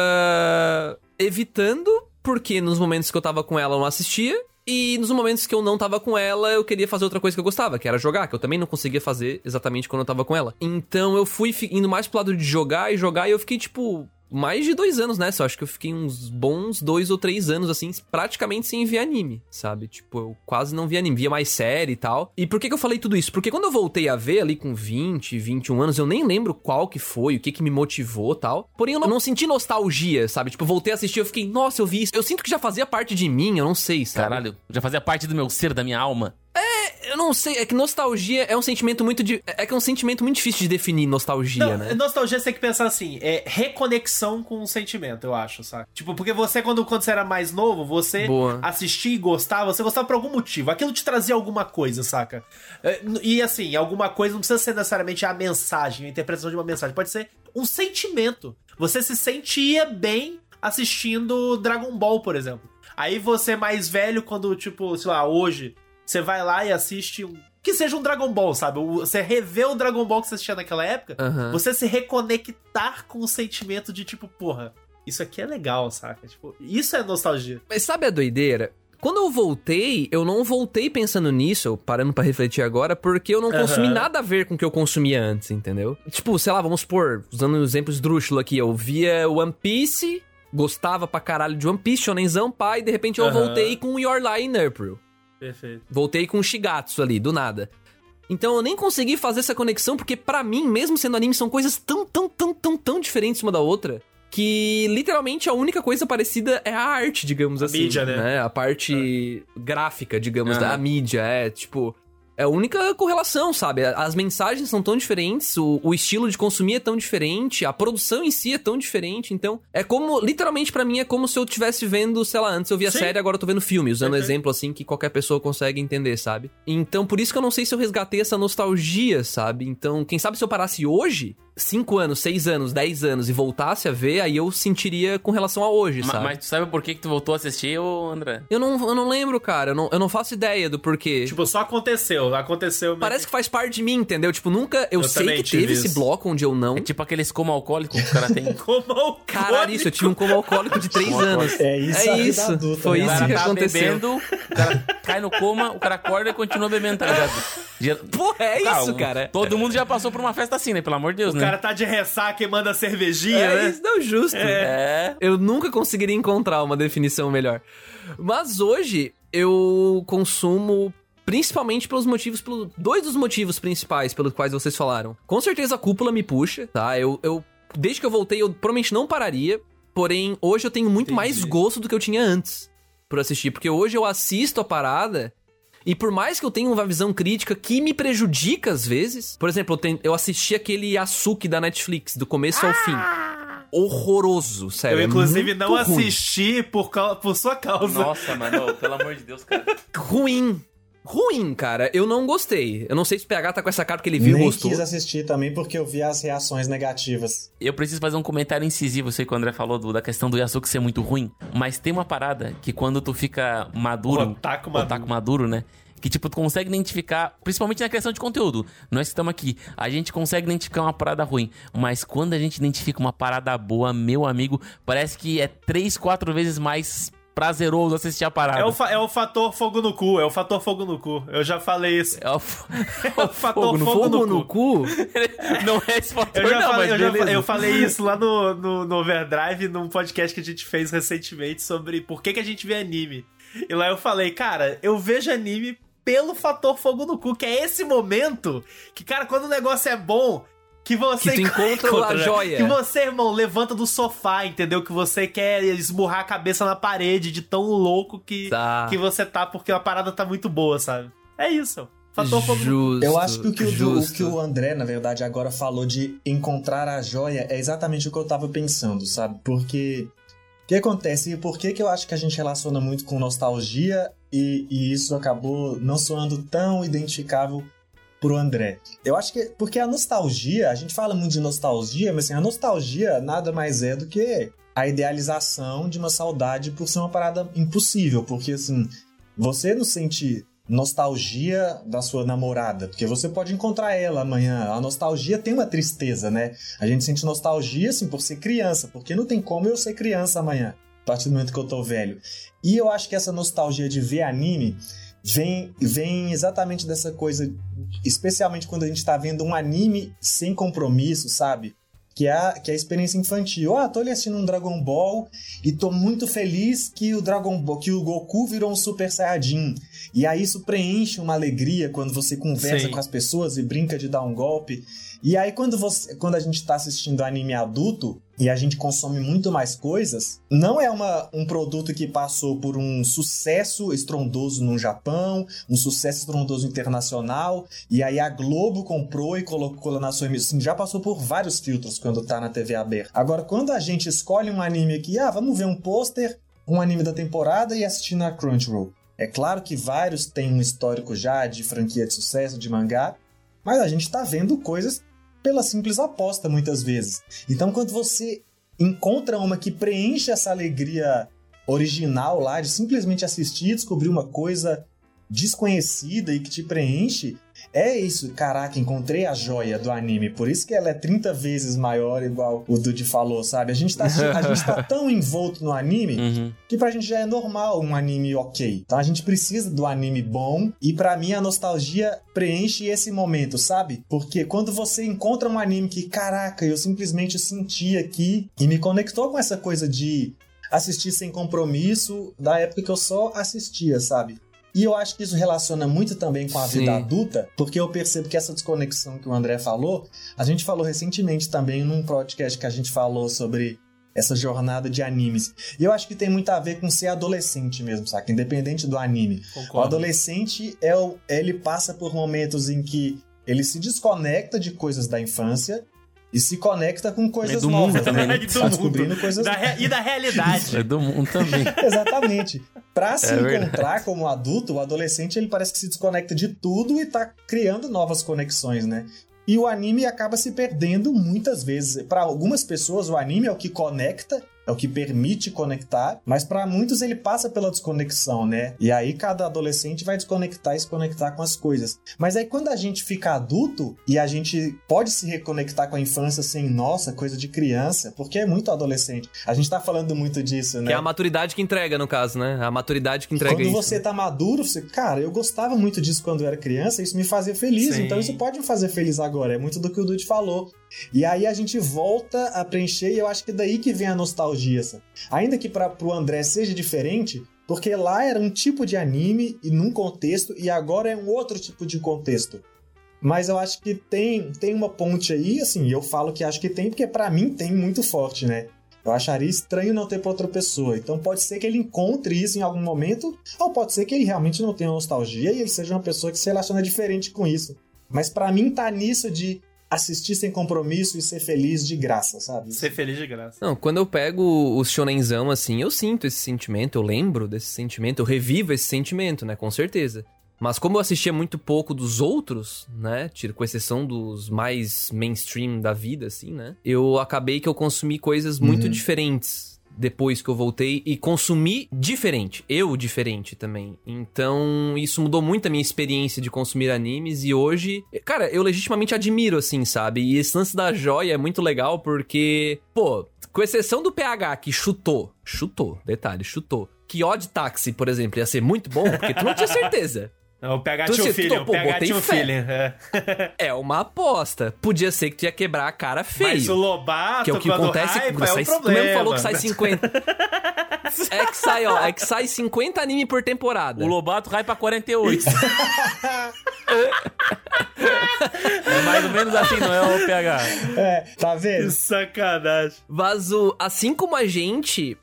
evitando, porque nos momentos que eu tava com ela eu não assistia. E nos momentos que eu não tava com ela, eu queria fazer outra coisa que eu gostava, que era jogar, que eu também não conseguia fazer exatamente quando eu tava com ela. Então eu fui indo mais pro lado de jogar e jogar, e eu fiquei, tipo, mais de dois anos nessa. Eu acho que eu fiquei uns bons dois ou três anos, assim, praticamente sem ver anime, sabe? Tipo, eu quase não via anime, via mais série e tal. E por que, que eu falei tudo isso? Porque quando eu voltei a ver ali com 20, 21 anos, eu nem lembro qual que foi, o que que me motivou e tal. Porém, eu não, não senti nostalgia, sabe? Tipo, eu voltei a assistir, eu fiquei, nossa, eu vi isso. Eu sinto que já fazia parte de mim, eu não sei, sabe? Caralho, já fazia parte do meu ser, da minha alma. Eu não sei, é que nostalgia é um sentimento muito. De, é que é um sentimento muito difícil de definir nostalgia, Não, né? nostalgia você tem que pensar assim, é reconexão com o sentimento, eu acho, sabe? Tipo, porque você, quando, quando você era mais novo, você Boa. assistia e gostava, você gostava por algum motivo. Aquilo te trazia alguma coisa, saca? É, E assim, alguma coisa não precisa ser necessariamente a mensagem, a interpretação de uma mensagem. Pode ser um sentimento. Você se sentia bem assistindo Dragon Ball, por exemplo. Aí você mais velho, quando, tipo, sei lá, hoje, você vai lá e assiste um. Que seja um Dragon Ball, sabe? Você revê o Dragon Ball que você assistia naquela época, Aham. você se reconectar com o sentimento de tipo, porra, isso aqui é legal, saca? Tipo, isso é nostalgia. Mas sabe a doideira? Quando eu voltei, eu não voltei pensando nisso, parando pra refletir agora, porque eu não Aham. consumi nada a ver com o que eu consumia antes, entendeu? Tipo, sei lá, vamos supor, usando um exemplo esdrúxulo aqui, eu via One Piece, gostava pra caralho de One Piece, Shonenzão, pai, e de repente eu Aham. voltei com Your Lie in April. Perfeito. Voltei com o Shigatsu ali, do nada. Então eu nem consegui fazer essa conexão, porque pra mim, mesmo sendo anime, são coisas tão, tão, tão, tão, tão diferentes uma da outra. Que literalmente a única coisa parecida é a arte, digamos assim. mídia, né? A parte gráfica, digamos, Aham. da mídia. É tipo. É a única correlação, sabe? As mensagens são tão diferentes, o, o estilo de consumir é tão diferente, a produção em si é tão diferente. Então, é como, literalmente pra mim, é como se eu estivesse vendo, sei lá, antes eu via Sim. série, agora eu tô vendo filme, usando Perfeito. exemplo assim que qualquer pessoa consegue entender, sabe? Então, por isso que eu não sei se eu resgatei essa nostalgia, sabe? Então, quem sabe se eu parasse hoje, 5 anos, 6 anos, 10 anos e voltasse a ver, aí eu sentiria com relação a hoje, Ma- sabe? Mas tu sabe por que, que tu voltou a assistir, ô André? Eu não, eu não lembro, cara. Eu não, eu não faço ideia do porquê. Tipo, só aconteceu, aconteceu. mesmo. Parece que faz parte de mim, entendeu? Tipo, nunca. Eu, Eu sei que teve esse isso. bloco onde eu não. É tipo aqueles como alcoólico que o cara tem. Como alcoólico. Caralho, isso, eu tive um coma alcoólico de 3 Coma anos. É isso É vida isso. adulta, Foi né? Isso cara que tá aconteceu. bebendo, o cara cai no coma, o cara acorda e continua bebendo, tá ligado? É isso, cara. Todo mundo já passou por uma festa assim, né? Pelo amor de Deus, O né? Cara tá de ressaca e manda cervejinha, É né? isso, não, justo. É. Eu nunca conseguiria encontrar uma definição melhor. Mas hoje eu consumo principalmente pelos motivos, pelo, dois dos motivos principais pelos quais vocês falaram. Com certeza a cúpula me puxa, tá? Eu, eu desde que eu voltei eu provavelmente não pararia, porém hoje eu tenho muito Entendi. mais gosto do que eu tinha antes por assistir, porque hoje eu assisto a parada e por mais que eu tenha uma visão crítica que me prejudica às vezes, por exemplo, eu, ten- eu assisti aquele Yasuki da Netflix, do começo ao fim. Horroroso, sério. Eu, é inclusive, muito não ruim. assisti por, cau- por sua causa. Nossa, mano, pelo amor de Deus, cara. Ruim. Ruim, cara. Eu não gostei. Eu não sei se o PH tá com essa cara porque ele viu e Nem gostou. quis assistir também porque eu vi as reações negativas. Eu preciso fazer um comentário incisivo, eu sei que o André falou do- da questão do Yasuki ser muito ruim, mas tem uma parada que quando tu fica maduro, Otaku maduro. otaku maduro, né? Que, tipo, tu consegue identificar, principalmente na questão de conteúdo. Nós que estamos aqui, a gente consegue identificar uma parada ruim. Mas quando a gente identifica uma parada boa, meu amigo, parece que é três, quatro vezes mais prazeroso assistir a parada. É o, é o fator fogo no cu, é o fator fogo no cu. Eu já falei isso. É o, É o fator fogo, Fogo no, no cu. cu? Não é esse fator, Eu já, não, falei, eu, já eu falei isso lá no, no, no Overdrive, num podcast que a gente fez recentemente sobre por que, que a gente vê anime. E lá eu falei, cara, eu vejo anime pelo fator fogo no cu, que é esse momento que, cara, quando o negócio é bom, que você Que tu encontra a joia. Que você, irmão, levanta do sofá, entendeu? Que você quer esmurrar a cabeça na parede de tão louco que, Tá. que você tá, porque a parada tá muito boa, sabe? É isso. Fator. Justo. Eu acho que o que o, do- o que o André, na verdade, agora falou de encontrar a joia é exatamente o que eu tava pensando, sabe? Porque o que acontece e por que, que eu acho que a gente relaciona muito com nostalgia e, e isso acabou não soando tão identificável pro André? Eu acho que porque a nostalgia, a gente fala muito de nostalgia, mas assim, a nostalgia nada mais é do que a idealização de uma saudade por ser uma parada impossível, porque assim, você não sente nostalgia da sua namorada, porque você pode encontrar ela amanhã. A nostalgia tem uma tristeza, né? A gente sente nostalgia, assim, por ser criança, porque não tem como eu ser criança amanhã, a partir do momento que eu tô velho. E eu acho que essa nostalgia de ver anime vem, vem exatamente dessa coisa, especialmente quando a gente tá vendo um anime sem compromisso, sabe? Que é, a, que é a experiência infantil. Ah, tô ali assistindo um Dragon Ball e tô muito feliz que o Dragon Ball, que o Goku virou um Super Saiyajin. E aí isso preenche uma alegria quando você conversa Sim. com as pessoas e brinca de dar um golpe. E aí quando, você, quando a gente tá assistindo anime adulto e a gente consome muito mais coisas, não é uma, um produto que passou por um sucesso estrondoso no Japão, um sucesso estrondoso internacional, e aí a Globo comprou e colocou na sua emissão. Já passou por vários filtros quando tá na TV aberta. Agora, quando a gente escolhe um anime aqui, ah, vamos ver um pôster, um anime da temporada e assistir na Crunchyroll. É claro que vários têm um histórico já de franquia de sucesso, de mangá, mas a gente tá vendo coisas pela simples aposta muitas vezes. Então, quando você encontra uma que preenche essa alegria original lá de simplesmente assistir descobrir uma coisa desconhecida e que te preenche, é isso. Caraca, encontrei a joia do anime. Por isso que ela é 30 vezes maior, igual o Dude falou, sabe? A gente tá, a gente tá tão envolto no anime Uhum. que pra gente já é normal um anime ok. Então a gente precisa do anime bom e pra mim a nostalgia preenche esse momento, sabe? Porque quando você encontra um anime que, caraca, eu simplesmente senti aqui e me conectou com essa coisa de assistir sem compromisso da época que eu só assistia, sabe? E eu acho que isso relaciona muito também com a Sim. vida adulta, porque eu percebo que essa desconexão que o André falou, a gente falou recentemente também num podcast que a gente falou sobre essa jornada de animes. E eu acho que tem muito a ver com ser adolescente mesmo, saca? Independente do anime. O Concordo. adolescente é o, ele passa por momentos em que ele se desconecta de coisas da infância e se conecta com coisas do mundo novas, também, né? né? Tá Do descobrindo mundo. coisas Da re- e da realidade. É do mundo também. Exatamente. Pra se É verdade. encontrar como adulto, o adolescente ele parece que se desconecta de tudo e tá criando novas conexões, né? E o anime acaba se perdendo muitas vezes. Pra algumas pessoas, o anime é o que conecta é o que permite conectar, mas para muitos ele passa pela desconexão, né? E aí cada adolescente vai desconectar e se conectar com as coisas. Mas aí quando a gente fica adulto e a gente pode se reconectar com a infância sem, nossa, coisa de criança, porque é muito adolescente. A gente tá falando muito disso, né? Que é a maturidade que entrega, no caso, né? A maturidade que entrega quando isso. você tá maduro, você, cara, eu gostava muito disso quando eu era criança, isso me fazia feliz, Sim. então isso pode me fazer feliz agora. É muito do que o Dude falou. E aí a gente volta a preencher e eu acho que daí que vem a nostalgia. Ainda que para pro André seja diferente, porque lá era um tipo de anime e num contexto e agora é um outro tipo de contexto. Mas eu acho que tem, tem uma ponte aí, assim, eu falo que acho que tem, porque pra mim tem muito forte, né? Eu acharia estranho não ter pra outra pessoa. Então pode ser que ele encontre isso em algum momento, ou pode ser que ele realmente não tenha nostalgia e ele seja uma pessoa que se relaciona diferente com isso. Mas pra mim tá nisso de assistir sem compromisso e ser feliz de graça, sabe? Ser feliz de graça. Não, quando eu pego os shonenzão assim, eu sinto esse sentimento, eu lembro desse sentimento, eu revivo esse sentimento, né, com certeza. Mas como eu assistia muito pouco dos outros, né, tiro com exceção dos mais mainstream da vida, assim, né, eu acabei que eu consumi coisas muito Uhum. diferentes depois que eu voltei e consumi diferente, eu diferente também. Então, isso mudou muito a minha experiência de consumir animes e hoje, cara, eu legitimamente admiro assim, sabe? E esse lance da joia é muito legal porque, pô, com exceção do PH que chutou, chutou, detalhe, chutou. Que Odd Taxi, por exemplo, ia ser muito bom, porque tu não tinha certeza. O PH Tu um tu- o tinha um feeling. É. É uma aposta. Podia ser que tu ia quebrar a cara feio. Mas o Lobato, Que é o que acontece quando é sai, tu problema. mesmo falou que sai 50. é que sai, ó, é que sai 50 anime por temporada. O Lobato cai pra 48. é mais ou menos assim, não é o PH? É, tá vendo? Que sacanagem. Vaso, assim como a gente,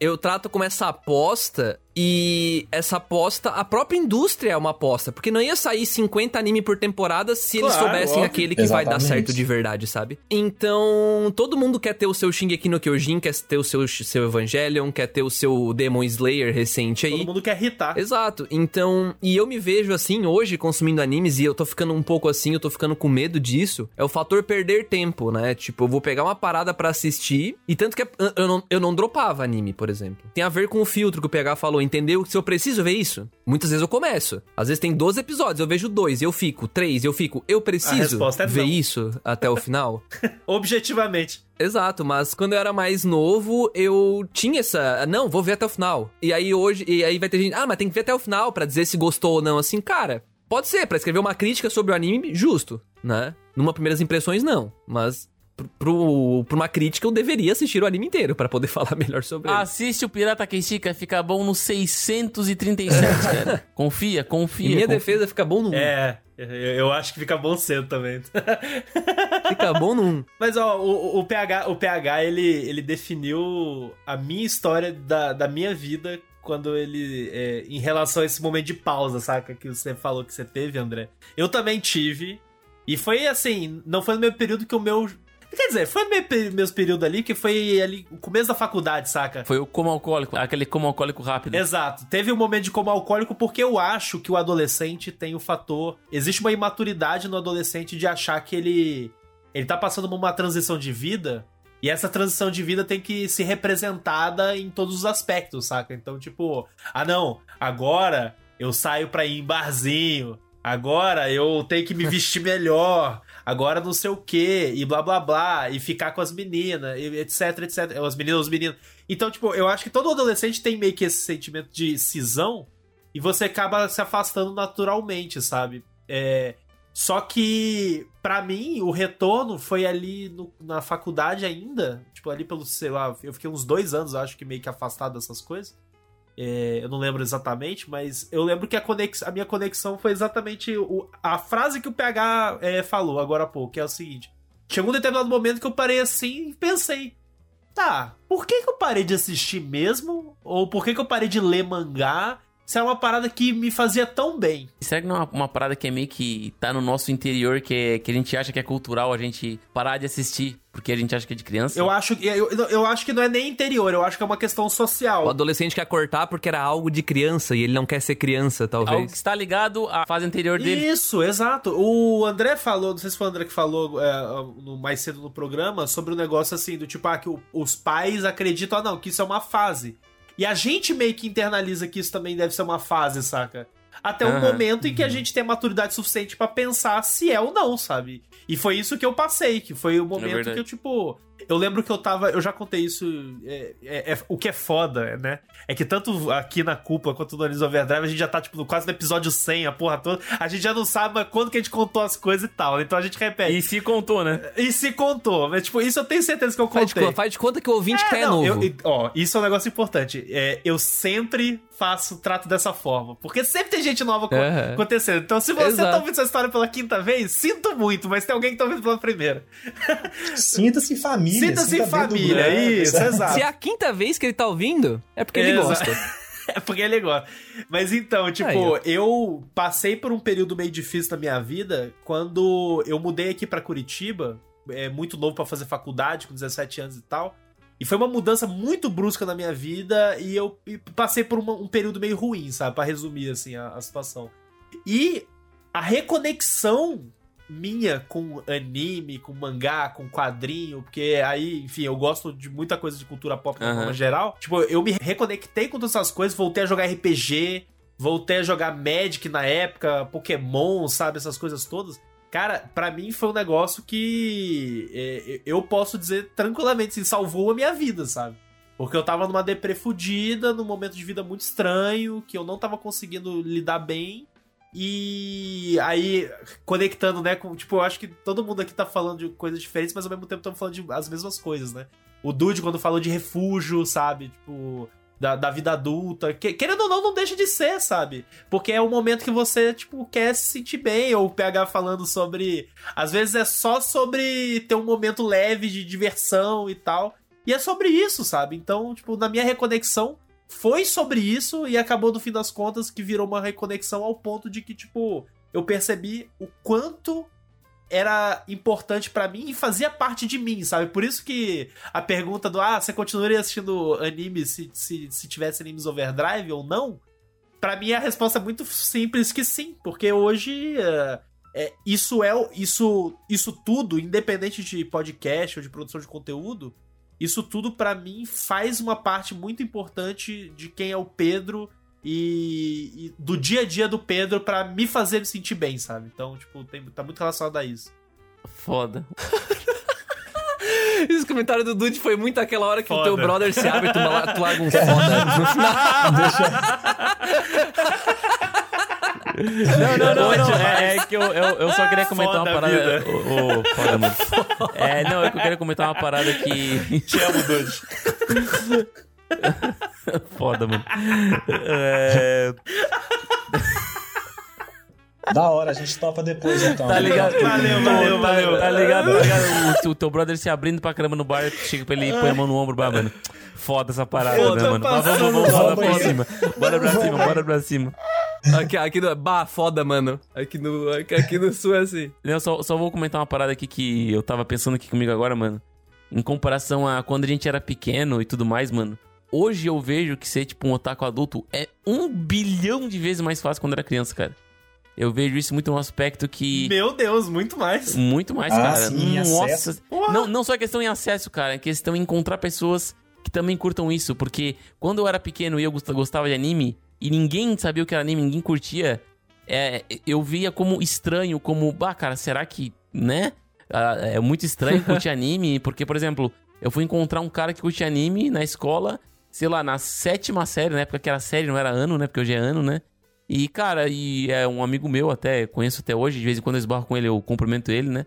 eu trato como essa aposta e essa aposta, a própria indústria é uma aposta, porque não ia sair 50 anime por temporada se eles Claro, soubessem óbvio. aquele que vai dar Exatamente. certo de verdade, sabe? Então, todo mundo quer ter o seu Shingeki no Kyojin, quer ter o seu, seu Evangelion, quer ter o seu Demon Slayer recente aí. Todo mundo quer irritar. Exato. Então, e eu me vejo assim hoje consumindo animes e eu tô ficando um pouco assim, eu tô ficando com medo disso. É o fator perder tempo, né? Tipo, eu vou pegar uma parada pra assistir e tanto que eu- eu não, eu não dropava anime, por exemplo. Tem a ver com o filtro que o PH falou, entendeu? Se eu preciso ver isso, muitas vezes eu começo. Às vezes tem 12 episódios, eu vejo dois, eu fico, três, eu fico, eu preciso é ver não. isso até o final. Objetivamente. Exato, mas quando eu era mais novo, eu tinha essa. Não, vou ver até o final. E aí hoje. E aí vai ter gente. Ah, mas tem que ver até o final pra dizer se gostou ou não. Assim, cara, pode ser, pra escrever uma crítica sobre o anime, justo, né? Numa primeiras impressões, não. Mas. Pro, pro, pra uma crítica, eu deveria assistir o anime inteiro pra poder falar melhor sobre ele. Assiste o Pirata Kenshika, fica bom no 637, cara. Confia, confia. Em minha confia. defesa, fica bom no 1. É, eu, eu acho que fica bom cedo também. Fica bom no 1. Mas, ó, o, o PH, o PH ele, ele definiu a minha história da, da minha vida quando ele. é, em relação a esse momento de pausa, saca? Que você falou que você teve, André. Eu também tive. E foi assim, não foi no meu período que o meu. Quer dizer, foi meu, meus período ali, que foi ali o começo da faculdade, saca? Foi o como alcoólico, aquele como alcoólico rápido. Exato. Teve um momento de como alcoólico porque eu acho que o adolescente tem o fator. Existe uma imaturidade no adolescente de achar que ele. Ele tá passando por uma transição de vida. E essa transição de vida tem que ser representada em todos os aspectos, saca? Então, tipo, ah não, agora eu saio pra ir em barzinho. Agora eu tenho que me vestir melhor. Agora não sei o que, e blá blá blá, e ficar com as meninas, etc, etc. As meninas, os meninos. Então, tipo, eu acho que todo adolescente tem meio que esse sentimento de cisão e você acaba se afastando naturalmente, sabe? É, Só que, pra mim, o retorno foi ali no- na faculdade ainda. Tipo, ali pelo, sei lá, eu fiquei uns dois anos, acho que meio que afastado dessas coisas. É, eu não lembro exatamente, mas eu lembro que a, conex, a minha conexão foi exatamente o- a frase que o PH é, falou agora há pouco, que é o seguinte. Chegou um determinado momento que eu parei assim e pensei, tá, por que, que eu parei de assistir mesmo? Ou por que, que eu parei de ler mangá? Isso era uma parada que me fazia tão bem. Será que não é uma, uma parada que é meio que tá no nosso interior, que, é- que a gente acha que é cultural a gente parar de assistir porque a gente acha que é de criança? Eu acho, que- eu, eu acho que não é nem interior, eu acho que é uma questão O social. adolescente quer cortar porque era algo de criança e ele não quer ser criança, Algo que talvez. está ligado à fase anterior dele. Isso, exato. O André falou, não sei se foi o André que falou é, no- mais cedo no programa, sobre o negócio assim, do tipo, ah, que o- os pais acreditam, ah, não, que isso é uma fase. E a gente meio que internaliza que isso também deve ser uma fase, saca? Até o Aham. momento em que a gente tem maturidade suficiente pra pensar se é ou não, sabe? E foi isso que eu passei, que foi o momento verdade. que eu, tipo. Eu lembro que eu tava. Eu já contei isso. é- é- é- o que é foda, né? É que tanto aqui na Culpa quanto no Anis Overdrive, a gente já tá, tipo, quase no episódio 100, a porra toda. A gente já não sabe quando que a gente contou as coisas e tal. Então a gente repete. E se contou, né? E, se contou. Mas, tipo, isso eu tenho certeza que eu Faz de, contei. faz de conta que o ouvinte que tá É, é não, novo. eu- ó, isso é um negócio importante. É, eu sempre faço, trato dessa forma. Porque sempre tem gente nova É. acontecendo. Então, se você Exato. tá ouvindo essa história pela quinta vez, sinto muito, mas tem alguém que tá ouvindo pela primeira. Sinta-se família. Sinta-se sinta em família, grupo. isso, exato. Se é a quinta vez que ele tá ouvindo, é porque ele Exato. gosta. É porque ele gosta. Mas então, tipo, Aí, eu passei por um período meio difícil na minha vida quando eu mudei aqui pra Curitiba, é muito novo pra fazer faculdade, com 17 anos e tal. E foi uma mudança muito brusca na minha vida e eu e passei por uma- um período meio ruim, sabe? Pra resumir, assim, a, a situação. E a reconexão minha com anime, com mangá, com quadrinho, porque aí, enfim, eu gosto de muita coisa de cultura pop de uma Aham. forma geral. Tipo, eu me reconectei com todas essas coisas, voltei a jogar RPG, voltei a jogar Magic na época, Pokémon, sabe? Essas coisas todas. Cara, pra mim foi um negócio que é, eu posso dizer tranquilamente, assim, salvou a minha vida, sabe? Porque eu tava numa deprê fudida, num momento de vida muito estranho, que eu não tava conseguindo lidar bem. E aí, conectando, né, com, tipo, eu acho que todo mundo aqui tá falando de coisas diferentes, mas ao mesmo tempo estamos falando de as mesmas coisas, né? O Dude, quando falou de refúgio, sabe? Tipo, da, da vida adulta. Que- querendo ou não, não deixa de ser, sabe? Porque é o momento que você, tipo, quer se sentir bem. Ou o PH falando sobre. Às vezes é só sobre ter um momento leve de diversão e tal. E é sobre isso, sabe? Então, tipo, na minha reconexão, foi sobre isso e acabou no fim das contas que virou uma reconexão ao ponto de que, tipo, eu percebi o quanto era importante pra mim e fazia parte de mim, sabe? Por isso que a pergunta do ah, você continuaria assistindo anime se, se, se tivesse animes overdrive ou não? Pra mim a resposta é muito simples que sim, porque hoje é, é, isso é isso isso tudo, independente de podcast ou de produção de conteúdo, isso tudo pra mim faz uma parte muito importante de quem é o Pedro e, e do dia a dia do Pedro pra me fazer me sentir bem, sabe? Então, tipo, tem, tá muito relacionado a isso. Foda. Esse comentário do Dude foi muito aquela hora que o Foda. teu brother se abre e tu, tu larga um foda no final. Não, não, não, não. É, é que eu, eu, eu só queria comentar Foda uma parada. vida. Ô, ô, foda, mano. É, não, é que eu queria comentar uma parada que. Te amo, Dude. Foda, mano. É, Da hora, a gente topa depois então. tá ligado? Valeu, valeu, Tá- valeu. Tá ligado? Tá ligado? O, o teu brother se abrindo pra caramba no bar, chega pra ele e põe a mão no ombro, bah, mano. Foda essa parada, né, mano? Mas vamos, vamos, bora pra cima. Bora pra cima, bora pra cima. Aqui, aqui no. Bah, foda, mano. Aqui no, aqui, aqui no sul é assim. Eu só, só vou comentar uma parada aqui que eu tava pensando aqui comigo agora, mano. Em comparação a quando a gente era pequeno e tudo mais, mano. Hoje eu vejo que ser, tipo, um otaku adulto é um bilhão de vezes mais fácil quando era criança, cara. Eu vejo isso muito no aspecto que. Meu Deus, muito mais. Muito mais, Ah, cara. sim, Nossa. Não, não só é questão em acesso, cara. É questão em encontrar pessoas que também curtam isso. Porque quando eu era pequeno e eu gost- gostava de anime, e ninguém sabia o que era anime, ninguém curtia, é, eu via como estranho, como, bah, cara, será que, né? Ah, é muito estranho curtir anime, porque, por exemplo, eu fui encontrar um cara que curte anime na escola, sei lá, na sétima série, na época que era série, não era ano, né? Porque hoje é ano, né? E, cara, e é um amigo meu até, conheço até hoje, de vez em quando eu esbarro com ele, eu cumprimento ele, né?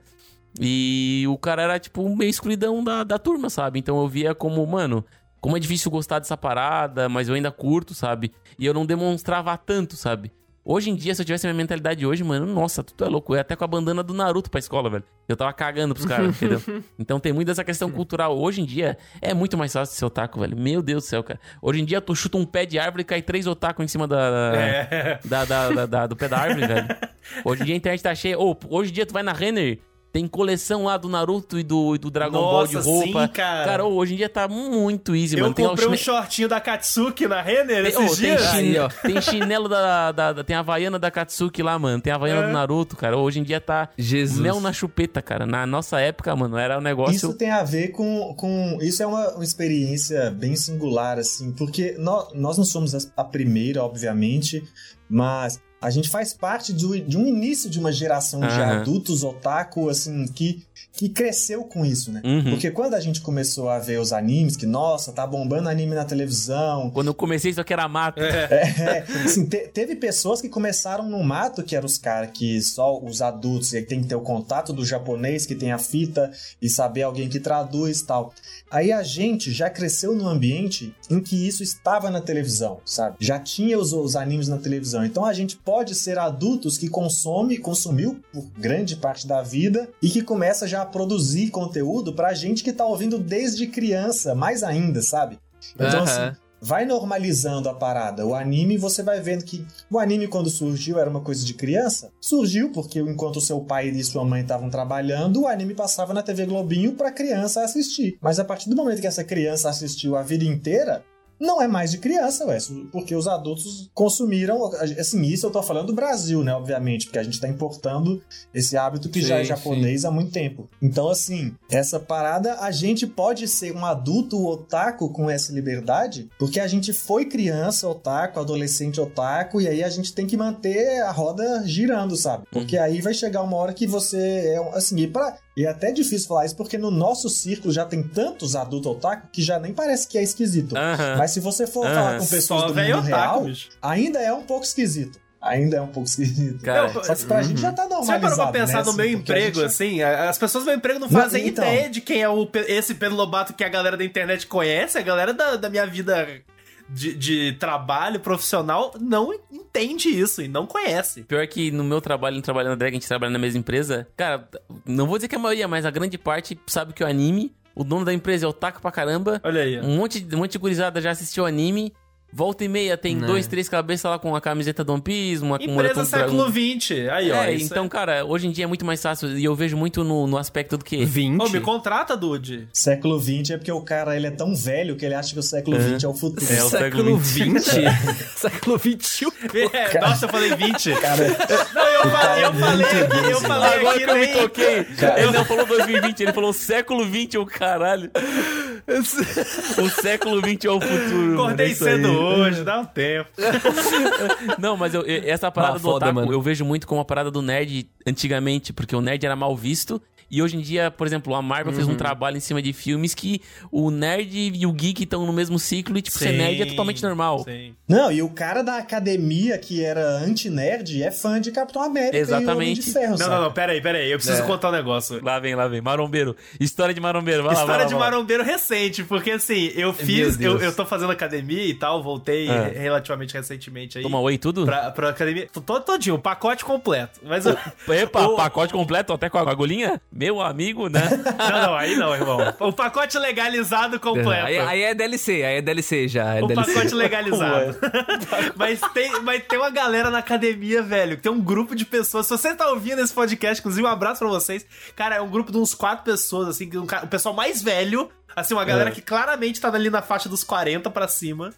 E o cara era, tipo, meio excluidão da, da turma, sabe? Então eu via como, mano, como é difícil gostar dessa parada, mas eu ainda curto, sabe? E eu não demonstrava tanto, sabe? Hoje em dia, se eu tivesse a minha mentalidade hoje, mano, nossa, tu é louco. Eu ia até com a bandana do Naruto pra escola, velho. Eu tava cagando pros caras, entendeu? Então tem muito dessa questão cultural. Hoje em dia, é muito mais fácil ser otaku, velho. Meu Deus do céu, cara. Hoje em dia, tu chuta um pé de árvore e cai três otaku em cima da, É. da, da- da- da- do pé da árvore, velho. Hoje em dia a internet tá cheia. Ô, hoje em dia tu vai na Renner, tem coleção lá do Naruto e do, e do Dragon Ball de Nossa, roupa. sim, cara. ô, hoje em dia tá muito easy, Eu mano. Tem, comprei um chine- shortinho da Katsuki na Renner tem, esses tem, dias. chin- Aí, ó. tem chinelo da, da, da- Tem a Havaiana da Katsuki lá, mano. Tem a Havaiana É. do Naruto, cara. Hoje em dia tá Jesus. mel na chupeta, cara. Na nossa época, mano, era um negócio. Isso tem a ver com. com isso é uma, uma experiência bem singular, assim, porque nó- nós não somos a primeira, obviamente, mas a gente faz parte do- de um início de uma geração de Aham. adultos otaku, assim, que, que cresceu com isso, né? Uhum. Porque quando a gente começou a ver os animes, que, nossa, tá bombando anime na televisão, Quando eu comecei, isso aqui era mato. é, assim, te- teve pessoas que começaram no mato, que eram os caras que só os adultos, e aí tem que ter o contato do japonês, que tem a fita, e saber alguém que traduz e tal. Aí a gente já cresceu num ambiente em que isso estava na televisão, sabe? Já tinha os, os animes na televisão. Então a gente pode ser adultos que consome, consumiu por grande parte da vida e que começa já a produzir conteúdo pra gente que tá ouvindo desde criança, mais ainda, sabe? Então, assim, vai normalizando a parada. O anime, você vai vendo que o anime, quando surgiu, era uma coisa de criança. Surgiu porque enquanto seu pai e sua mãe estavam trabalhando, o anime passava na TV Globinho pra criança assistir. Mas a partir do momento que essa criança assistiu a vida inteira, não é mais de criança, ué, porque os adultos consumiram, assim, isso eu tô falando do Brasil, né, obviamente, porque a gente tá importando esse hábito que já é Sim, japonês há muito tempo. Então, assim, essa parada, a gente pode ser um adulto otaku com essa liberdade, porque a gente foi criança otaku, adolescente otaku, e aí a gente tem que manter a roda girando, sabe? Porque aí vai chegar uma hora que você é, assim, e pra... E é até difícil falar isso, porque no nosso círculo já tem tantos adultos otaku que já nem parece que é esquisito. Aham. Mas se você for Ah, falar com pessoas Só do mundo otaku, real, bicho. ainda é um pouco esquisito. Ainda é um pouco esquisito. Cara, Eu- Só que pra gente já tá Você normalizado, parou pra pensar né? no assim, meu porque emprego, gente- assim? As pessoas do meu emprego não fazem então. ideia de quem é o, esse Pedro Lobato que a galera da internet conhece, a galera da, da minha vida de, de trabalho profissional não entende isso e não conhece. Pior que no meu trabalho, no trabalho na drag, a gente trabalha na mesma empresa. Cara, não vou dizer que a maioria, mas a grande parte sabe que o anime, o dono da empresa é otaku pra caramba. Olha aí. Um monte, um monte de gurizada já assistiu anime. Volta e meia tem Né. dois, três cabeças lá com a camiseta do One Piece, uma com Empresa século. XX. Aí, ó. É, isso então, cara, hoje em dia é muito mais fácil. E eu vejo muito no, no aspecto do que. 20. Ô, me contrata, Dude. Século XX é porque o cara ele é tão velho que ele acha que o século XX é o futuro. É, o século século XX? século XXI? É, Nossa, eu falei 20. Cara, Não, eu falei, eu é falei, eu falei Agora que eu me toquei, ele não falou 2020, ele falou século XX, o caralho. O século XX é o futuro. é Acordei aí. cedo hoje, dá um tempo. Não, mas eu- essa parada Ah, do foda, otaku, mano. eu vejo muito como a parada do nerd antigamente, porque o nerd era mal visto. E hoje em dia, por exemplo, a Marvel fez um trabalho em cima de filmes que o nerd e o geek estão no mesmo ciclo e, tipo, ser nerd é totalmente normal. Sim. Não, e o cara da academia que era anti-nerd é fã de Capitão América e Homem Exatamente. de Ferro, Não, sabe? não, não, pera aí, pera aí. Eu preciso É. contar um negócio. Lá vem, lá vem. Marombeiro. História de marombeiro. Vai lá, vai História lá, de vai lá. marombeiro recente, porque assim, eu fiz, eu, eu tô fazendo academia e tal, voltei É. relativamente recentemente aí. Toma oi tudo? Pra, pra academia. Todo, todinho, o pacote completo. Mas eu- Epa, o- pacote completo até com a agulhinha? Meu amigo, né? Não, não, aí não, irmão. O pacote legalizado completo. Aí, aí é DLC, aí é DLC já. É O DLC. pacote legalizado. mas, tem, mas tem uma galera na academia, velho. Tem um grupo de pessoas. Se você tá ouvindo esse podcast, inclusive, um abraço pra vocês. Cara, é um grupo de uns quatro pessoas, assim, que um o pessoal mais velho. Assim, uma galera É. que claramente tá ali na faixa dos 40 pra cima.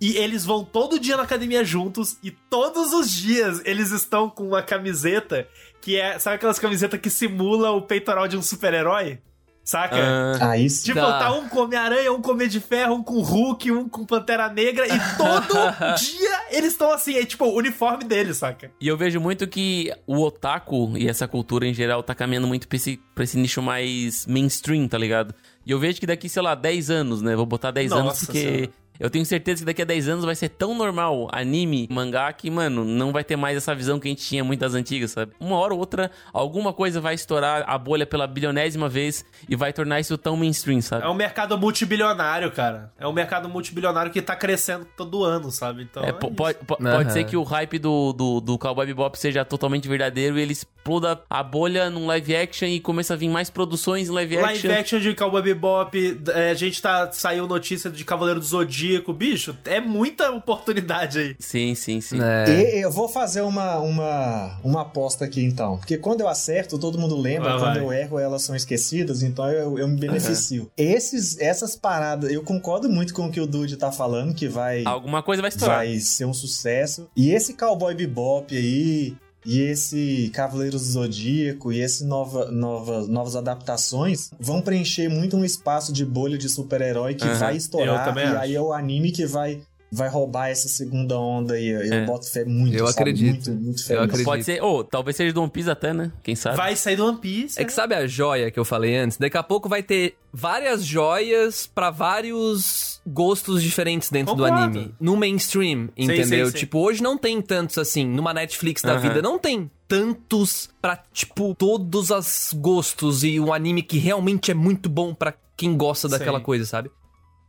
E eles vão todo dia na academia juntos. E todos os dias eles estão com uma camiseta que é. Sabe aquelas camisetas que simula o peitoral de um super-herói? Saca? Ah, Aí sim. Tipo, Tá. tá um com Homem-Aranha, um com Homem de Ferro, um com Hulk, um com Pantera Negra, e todo dia eles estão assim, é tipo o uniforme deles, saca? E eu vejo muito que o otaku e essa cultura em geral tá caminhando muito pra esse, pra esse nicho mais mainstream, tá ligado? E eu vejo que daqui, sei lá, 10 anos, né? Vou botar 10 anos Nossa porque Senhora. Eu tenho certeza que daqui a 10 anos vai ser tão normal anime, mangá, que, mano, não vai ter mais essa visão que a gente tinha muito das antigas, sabe? Uma hora ou outra, alguma coisa vai estourar a bolha pela bilionésima vez e vai tornar isso tão mainstream, sabe? É um mercado multibilionário, cara. É um mercado multibilionário que tá crescendo todo ano, sabe? Então. É, é po- isso. pode, po- pode ser que o hype do, do, do Cowboy Bebop seja totalmente verdadeiro e ele exploda a bolha num live action e começa a vir mais produções em live action. Live action de Cowboy Bebop, é, a gente tá. Saiu notícia de Cavaleiro do Zodíaco. Bicho, é muita oportunidade aí. Sim, sim, sim. É. E eu vou fazer uma, uma, uma aposta aqui então. Porque quando eu acerto, todo mundo lembra. Vai, quando vai. eu erro, elas são esquecidas. Então eu, eu me beneficio. Esses, essas paradas, eu concordo muito com o que o Dude tá falando, que vai, Alguma coisa vai estourar. vai ser um sucesso. E esse Cowboy Bebop aí. E esse Cavaleiros do Zodíaco e esse nova, nova, novas adaptações vão preencher muito um espaço de bolha de super-herói que Aham, vai estourar. E acho. aí é o anime que vai, vai roubar essa segunda onda aí. Eu É. boto fé muito. Eu sabe? acredito. Muito, muito fé Eu acredito. Pode ser, ou talvez seja do One Piece até, né? Quem sabe? Vai sair do One Piece. É que sabe a joia que eu falei antes? Daqui a pouco vai ter várias joias pra vários gostos diferentes dentro do Concordo. anime. No mainstream, entendeu? sim, sim. Tipo, hoje não tem tantos assim. Numa Netflix da Aham. vida, não tem tantos pra, tipo, todos os gostos e um anime que realmente é muito bom pra quem gosta daquela Sim. coisa, sabe?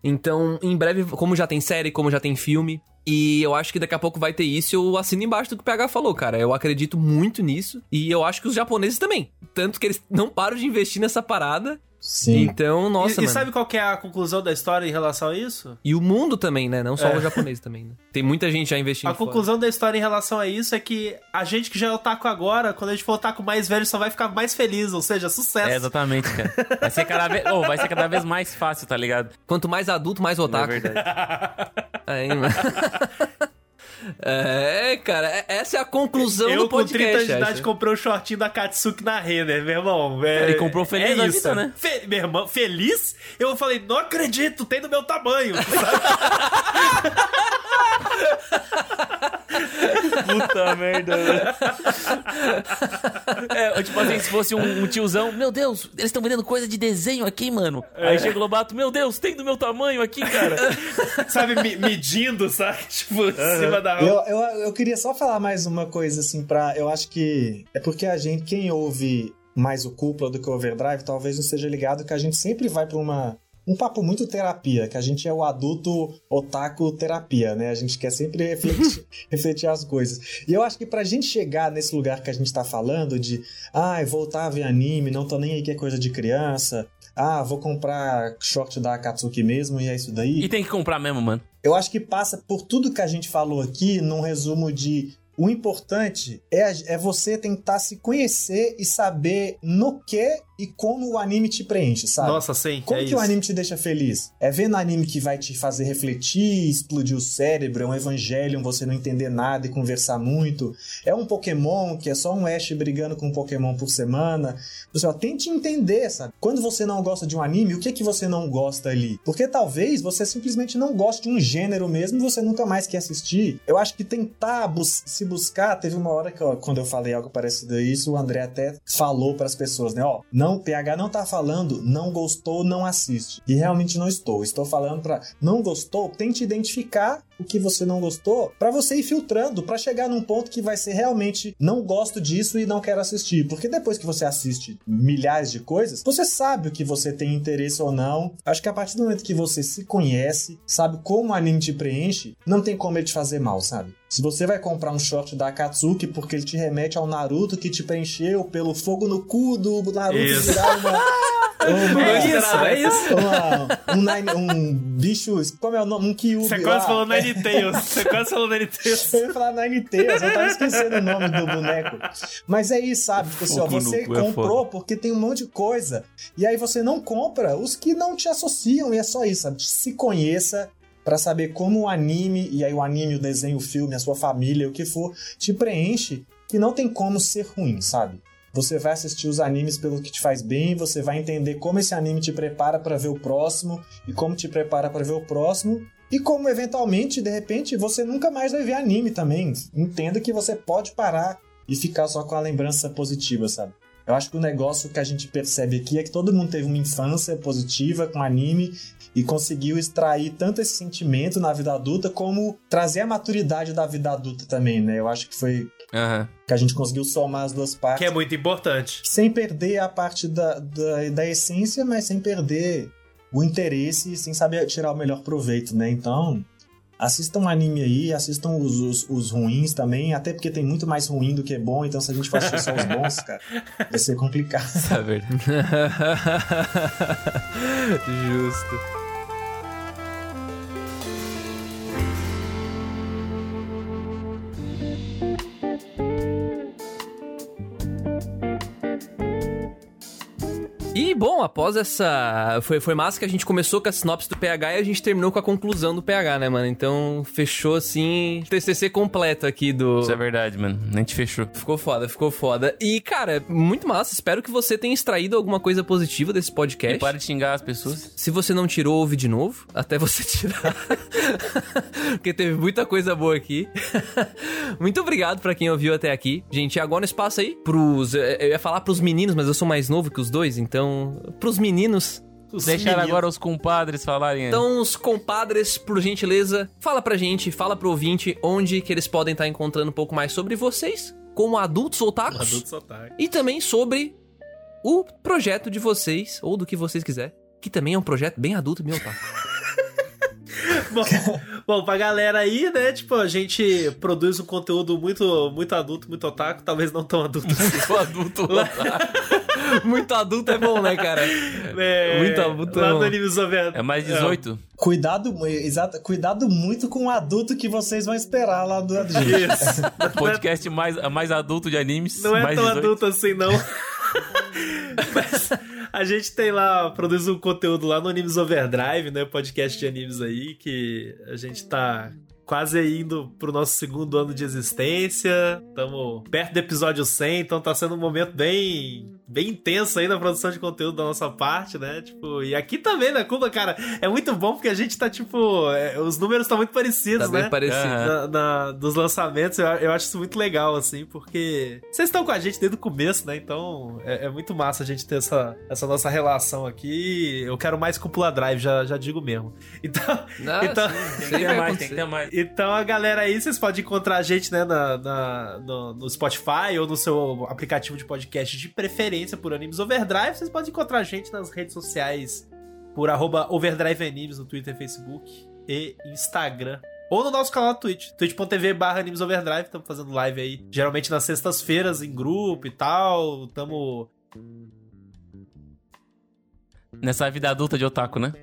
Então, em breve, como já tem série, como já tem filme, e eu acho que daqui a pouco vai ter isso, eu assino embaixo do que o PH falou, cara. Eu acredito muito nisso, e eu acho que os japoneses também. Tanto que eles não param de investir nessa parada. Sim. Então, nossa, e, e sabe qual que é a conclusão da história em relação a isso? E o mundo também, né? Não só É. o japonês também, né? Tem muita gente já investindo A fora. conclusão da história em relação a isso é que a gente que já é otaku agora, quando a gente for otaku mais velho, só vai ficar mais feliz, ou seja, sucesso. É, exatamente, cara. Vai ser cada vez, oh, vai ser cada vez mais fácil, tá ligado? Quanto mais adulto, mais Não é otaku. verdade. É, hein, mano? É, cara, é- essa é a conclusão Eu do com 30 podcast. anos de idade comprei o shortinho da Katsuki na Renner, meu irmão. É, Ele comprou feliz é da isso. vida, né? Fe- meu irmão, feliz? Eu falei, não acredito, tem do meu tamanho. Puta merda, velho. É, tipo assim, se fosse um, um tiozão, meu Deus, eles estão vendendo coisa de desenho aqui, mano. Aí chega o Lobato, meu Deus, tem do meu tamanho aqui, cara. sabe, me- medindo, sabe? Tipo, em cima da Eu, eu, eu queria só falar mais uma coisa, assim, pra. Eu acho que. É porque a gente, quem ouve mais o Cúpula do que o Overdrive, talvez não seja ligado que a gente sempre vai pra uma. Um papo muito terapia, que a gente é o adulto otaku terapia, né? A gente quer sempre refletir, refletir as coisas. E eu acho que pra gente chegar nesse lugar que a gente tá falando de, ah, voltar a ver anime, não tô nem aí que é coisa de criança, ah, vou comprar short da Akatsuki mesmo e é isso daí. E tem que comprar mesmo, mano. Eu acho que passa por tudo que a gente falou aqui num resumo de o importante é, é você tentar se conhecer e saber no que e como o anime te preenche, sabe? Nossa, sim, Como é que isso. o anime te deixa feliz? É vendo anime que vai te fazer refletir, explodir o cérebro, é um Evangelion, você não entender nada e conversar muito. É um Pokémon que é só um Ash brigando com um Pokémon por semana. Você ó, tente entender, sabe? Quando você não gosta de um anime, o que que você não gosta ali? Porque talvez você simplesmente não goste de um gênero mesmo e você nunca mais quer assistir. Eu acho que tentar bus- se buscar, teve uma hora que ó, quando eu falei algo parecido a isso, o André até falou para as pessoas, né? Ó, não, PH não tá falando, não gostou, não assiste. E realmente não estou. Estou falando para não gostou, tente identificar o que você não gostou para você ir filtrando para chegar num ponto que vai ser realmente não gosto disso e não quero assistir. Porque depois que você assiste milhares de coisas, você sabe o que você tem interesse ou não. Acho que a partir do momento que você se conhece, sabe como o anime te preenche, não tem como ele te fazer mal, sabe? Se você vai comprar um short da Akatsuki porque ele te remete ao Naruto que te preencheu pelo fogo no cu do Naruto Isso. virar uma. uma- É isso, é isso. uma- um, nine- um bicho. Como é o nome? Um Kyubi. Você lá. quase falou Nine Tails. Você quase falou Nine Tails. Eu ia falar Nine Tails, eu tava esquecendo o nome do boneco. Mas é isso, sabe? Tipo assim, ó, você é comprou porque tem um monte de coisa. E aí você não compra os que não te associam. E é só isso, sabe? Se conheça pra saber como o anime, e aí o anime, o desenho, o filme, a sua família, o que for, te preenche, que não tem como ser ruim, sabe? Você vai assistir os animes pelo que te faz bem, você vai entender como esse anime te prepara pra ver o próximo e como te prepara pra ver o próximo e como eventualmente, de repente, você nunca mais vai ver anime também. Entenda que você pode parar e ficar só com a lembrança positiva, sabe? Eu acho que o negócio que a gente percebe aqui é que todo mundo teve uma infância positiva com anime e conseguiu extrair tanto esse sentimento na vida adulta como trazer a maturidade da vida adulta também, né? Eu acho que foi Aham. que a gente conseguiu somar as duas partes Que é muito importante. sem perder a parte da, da, da essência, mas sem perder o interesse e sem saber tirar o melhor proveito, né? Então, assistam anime aí, assistam os, os, os ruins também, até porque tem muito mais ruim do que bom, então se a gente for assistir só os bons, cara, vai ser complicado. É verdade. Justo. E, bom, após essa. Foi, foi massa que a gente começou com a sinopse do PH e a gente terminou com a conclusão do PH, né, mano? Então, fechou assim. TCC completo aqui do. Isso é verdade, mano. A gente fechou. Ficou foda, ficou foda. E, cara, muito massa. Espero que você tenha extraído alguma coisa positiva desse podcast. E para de xingar as pessoas. Se você não tirou, ouve de novo, até você tirar. Porque teve muita coisa boa aqui. Muito obrigado pra quem ouviu até aqui. Gente, agora espaço aí pros. Eu ia falar pros meninos, mas eu sou mais novo que os dois, então. Pros meninos. Os Deixar meninos. agora os compadres falarem. aí. Então, os compadres, por gentileza, fala pra gente, fala pro ouvinte onde que eles podem estar encontrando um pouco mais sobre vocês, como adultos otakus. Adultos otários. E também sobre o projeto de vocês, ou do que vocês quiser. Que também é um projeto bem adulto, meu otaku. Bom, bom, pra galera aí, né? Tipo, a gente produz um conteúdo muito, muito adulto, muito otaku, talvez não tão adulto assim. o adulto Muito adulto é bom, né, cara? É, Muito adulto, Lá não. no Animes Over... É mais 18? Cuidado, exato, cuidado muito com o adulto que vocês vão esperar lá do. Isso. Podcast mais, mais adulto de animes. Não é tão 18. adulto assim, não. Mas a gente tem lá, produz um conteúdo lá no Animes Overdrive, né? Podcast de animes aí, que a gente tá quase indo pro nosso segundo ano de existência. Estamos perto do episódio 100, então tá sendo um momento bem bem intenso aí na produção de conteúdo da nossa parte, né? Tipo, e aqui também na Cuba, cara, é muito bom porque a gente tá, tipo, é, os números estão muito parecidos, Tá né? bem parecido. Aham. na- na- dos lançamentos, eu, eu acho isso muito legal, assim, porque vocês estão com a gente desde o começo, né? Então é, é muito massa a gente ter essa, essa nossa relação aqui. Eu quero mais Cúpula Drive, já, já digo mesmo. Então, Ah, Então- sim, Tem que ter mais, tem que ter mais. Então a galera aí, vocês podem encontrar a gente, né, na, na- no, no Spotify ou no seu aplicativo de podcast de preferência por Animes Overdrive. Vocês podem encontrar a gente nas redes sociais por arroba Overdrive Animes no Twitter, Facebook e Instagram. Ou no nosso canal Twitch, twitch.tv barra Animes Overdrive. Estamos fazendo live aí, geralmente nas sextas-feiras, em grupo e tal. Tamo... Nessa vida adulta de otaku, né?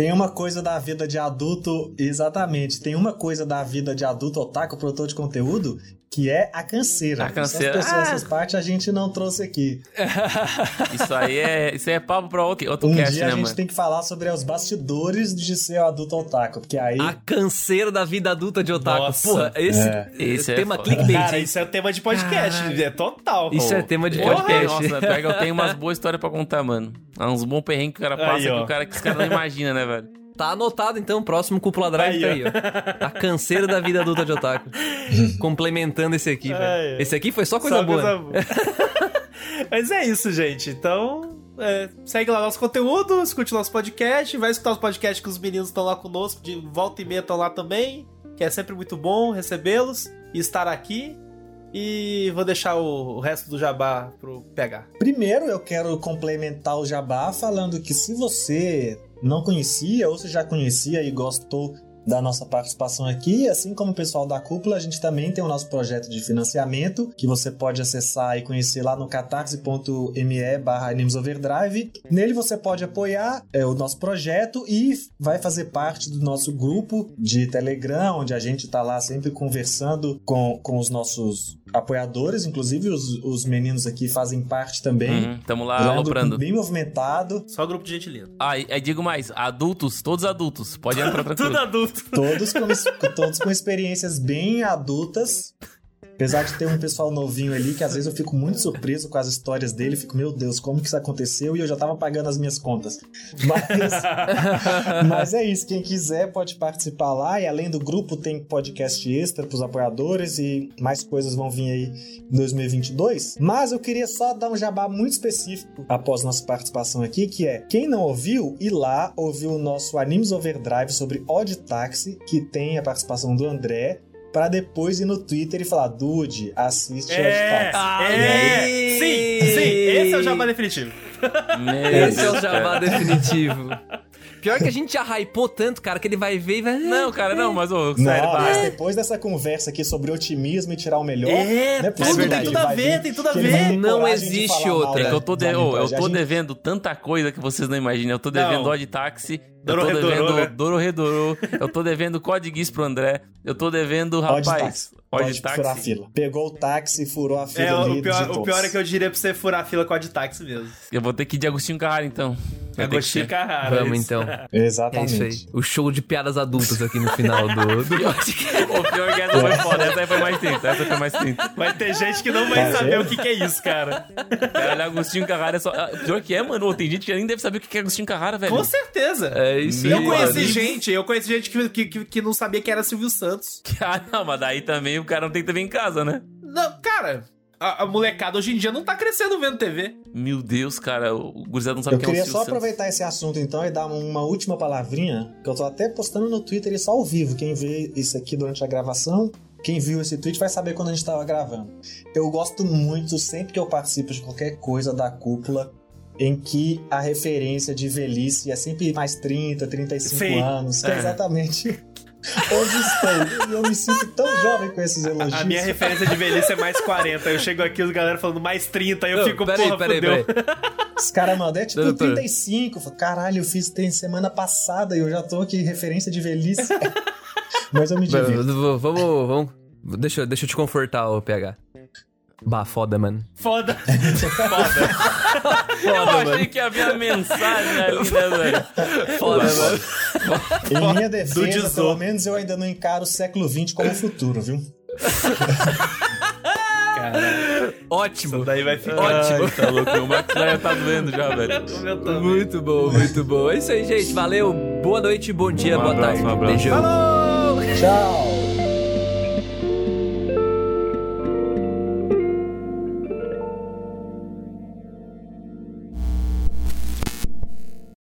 Tem uma coisa da vida de adulto, exatamente. Tem uma coisa da vida de adulto otaku, produtor de conteúdo, que é a canseira. A canseira. Essas, pessoas, Ah. essas partes a gente não trouxe aqui. Isso aí é, isso aí é papo pra outro, outro Um cast, dia né, a gente mano? tem que falar sobre os bastidores de ser o adulto otaku, porque aí A canseira da vida adulta de otaku. Nossa. Porra, esse, É. esse é tema foda. clickbait. Cara, hein? isso é tema de podcast, é total. Isso pô. é tema de Porra, podcast. Nossa, pega, eu tenho umas boas histórias pra contar, mano. Há uns bons perrengues que o cara passa Aí, que o cara que os caras não imaginam, né, velho? Tá anotado então, próximo Cúpula Drive Aí, tá aí, ó. A canseira da vida adulta de otaku. Complementando esse aqui, velho. Esse aqui foi só coisa Só boa. coisa boa. Mas é isso, gente. Então, é, segue lá nosso conteúdo, escute nosso podcast, vai escutar os podcasts que os meninos estão lá conosco, de volta e meia estão lá também, que é sempre muito bom recebê-los e estar aqui. E vou deixar o, o resto do jabá pro PH. Primeiro, eu quero complementar o jabá falando que se você não conhecia ou se já conhecia e gostou da nossa participação aqui, assim como o pessoal da Cúpula, a gente também tem o nosso projeto de financiamento, que você pode acessar e conhecer lá no catarse.me barra Overdrive. Nele você pode apoiar é, o nosso projeto e vai fazer parte do nosso grupo de Telegram, onde a gente tá lá sempre conversando com, com os nossos apoiadores, inclusive os, os meninos aqui fazem parte também. Uhum, tamo lá Lá é aloprando. bem movimentado, Só grupo de gente linda. Ah, e, e digo mais, adultos, todos adultos, pode entrar tranquilo. Tudo adulto. todos com, todos com experiências bem adultas. Apesar de ter um pessoal novinho ali, que às vezes eu fico muito surpreso com as histórias dele, fico, meu Deus, como que isso aconteceu? E eu já tava pagando as minhas contas. Mas, mas é isso, quem quiser pode participar lá. E além do grupo, tem podcast extra pros apoiadores e mais coisas vão vir aí em 2022. Mas eu queria só dar um jabá muito específico após nossa participação aqui, que é quem não ouviu, ir lá ouvir o nosso Animes Overdrive sobre Odd Taxi, que tem a participação do André pra depois ir no Twitter e falar, Dude, assiste É, Odd é, sim, sim, esse é o jabá definitivo. Esse é o jabá cara. definitivo. Pior que a gente já hypou tanto, cara, que ele vai ver e vai. Não, cara, não, mas ô, Não, sério, mas vai. depois dessa conversa aqui sobre otimismo e tirar o melhor, É, não é possível tudo tem tudo a ver, tem tudo a ver. Não de existe outra. É eu tô, de- ô, eu tô gente- devendo tanta coisa que vocês não imaginam. Eu tô devendo Não. Odd Táxi, eu tô devendo né? Dororedoro, eu tô devendo Code Geass pro André, eu tô devendo, Pode rapaz, táxi. Pode furar a Táxi. fila. Pegou o táxi, furou a fila É, ali o pior, o pior é que eu diria pra você furar a fila com a de táxi mesmo. Eu vou ter que ir de Agostinho Carrara, então. Vai. Carrara. Vamos então. É Exatamente. isso aí. O show de piadas adultas aqui no final do, do podcast. O pior que essa foi foda, essa aí foi mais 30, essa foi mais 30. Vai ter gente que não vai Tá saber vendo? o que, que é isso, cara. Caralho, Agostinho Carrara é só... ah, Pior que é, mano, tem gente que nem deve saber o que é Agostinho Carrara, velho. Com certeza. É isso aí. Eu conheci mano. gente, eu conheci gente que, que, que, que não sabia que era Silvio Santos. Ah, não, mas daí também o cara não tem TV em casa, né? Não, cara, a, a molecada hoje em dia não tá crescendo vendo TV. Meu Deus, cara, o gurizado não sabe Eu o que é um queria só Santos. aproveitar esse assunto então e dar uma última palavrinha, que eu tô até postando no Twitter isso ao vivo. Quem vê isso aqui durante a gravação, quem viu esse tweet vai saber quando a gente tava gravando. Eu gosto muito, sempre que eu participo de qualquer coisa da cúpula, em que a referência de velhice é sempre mais 30, 35 Sim. anos, é É. exatamente onde estou. E eu me sinto tão jovem com esses elogios. A minha referência de velhice é mais 40. Eu chego aqui, os galera falando mais 30, aí eu Não, fico, peraí, porra, peraí, fudeu. peraí. Os caras mandam, é tipo Doutor. 35. Eu falo, Caralho, eu fiz tem semana passada e eu já tô aqui, referência de velhice. Mas eu me divirto. Vamos, vamos. Deixa, eu- deixa eu te confortar, ô PH. Bah, foda, mano. Foda. Foda. Eu achei que havia mensagem ali, né, velho? Foda, mano. Em minha defesa, pelo menos eu ainda não encaro o século XX como futuro, viu? Cara, Ótimo. isso daí vai ficar... Ótimo. Ai, tá louco, o Max já tá doendo já, velho. Também. Muito bom, muito bom. É isso aí, gente. Valeu. Boa noite, bom dia, Um boa abraço, tarde. um abraço. Beijão. Tchau!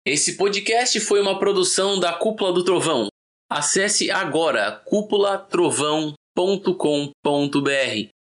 Esse podcast foi uma produção da Cúpula do Trovão. Acesse agora cúpulatrovão.com.br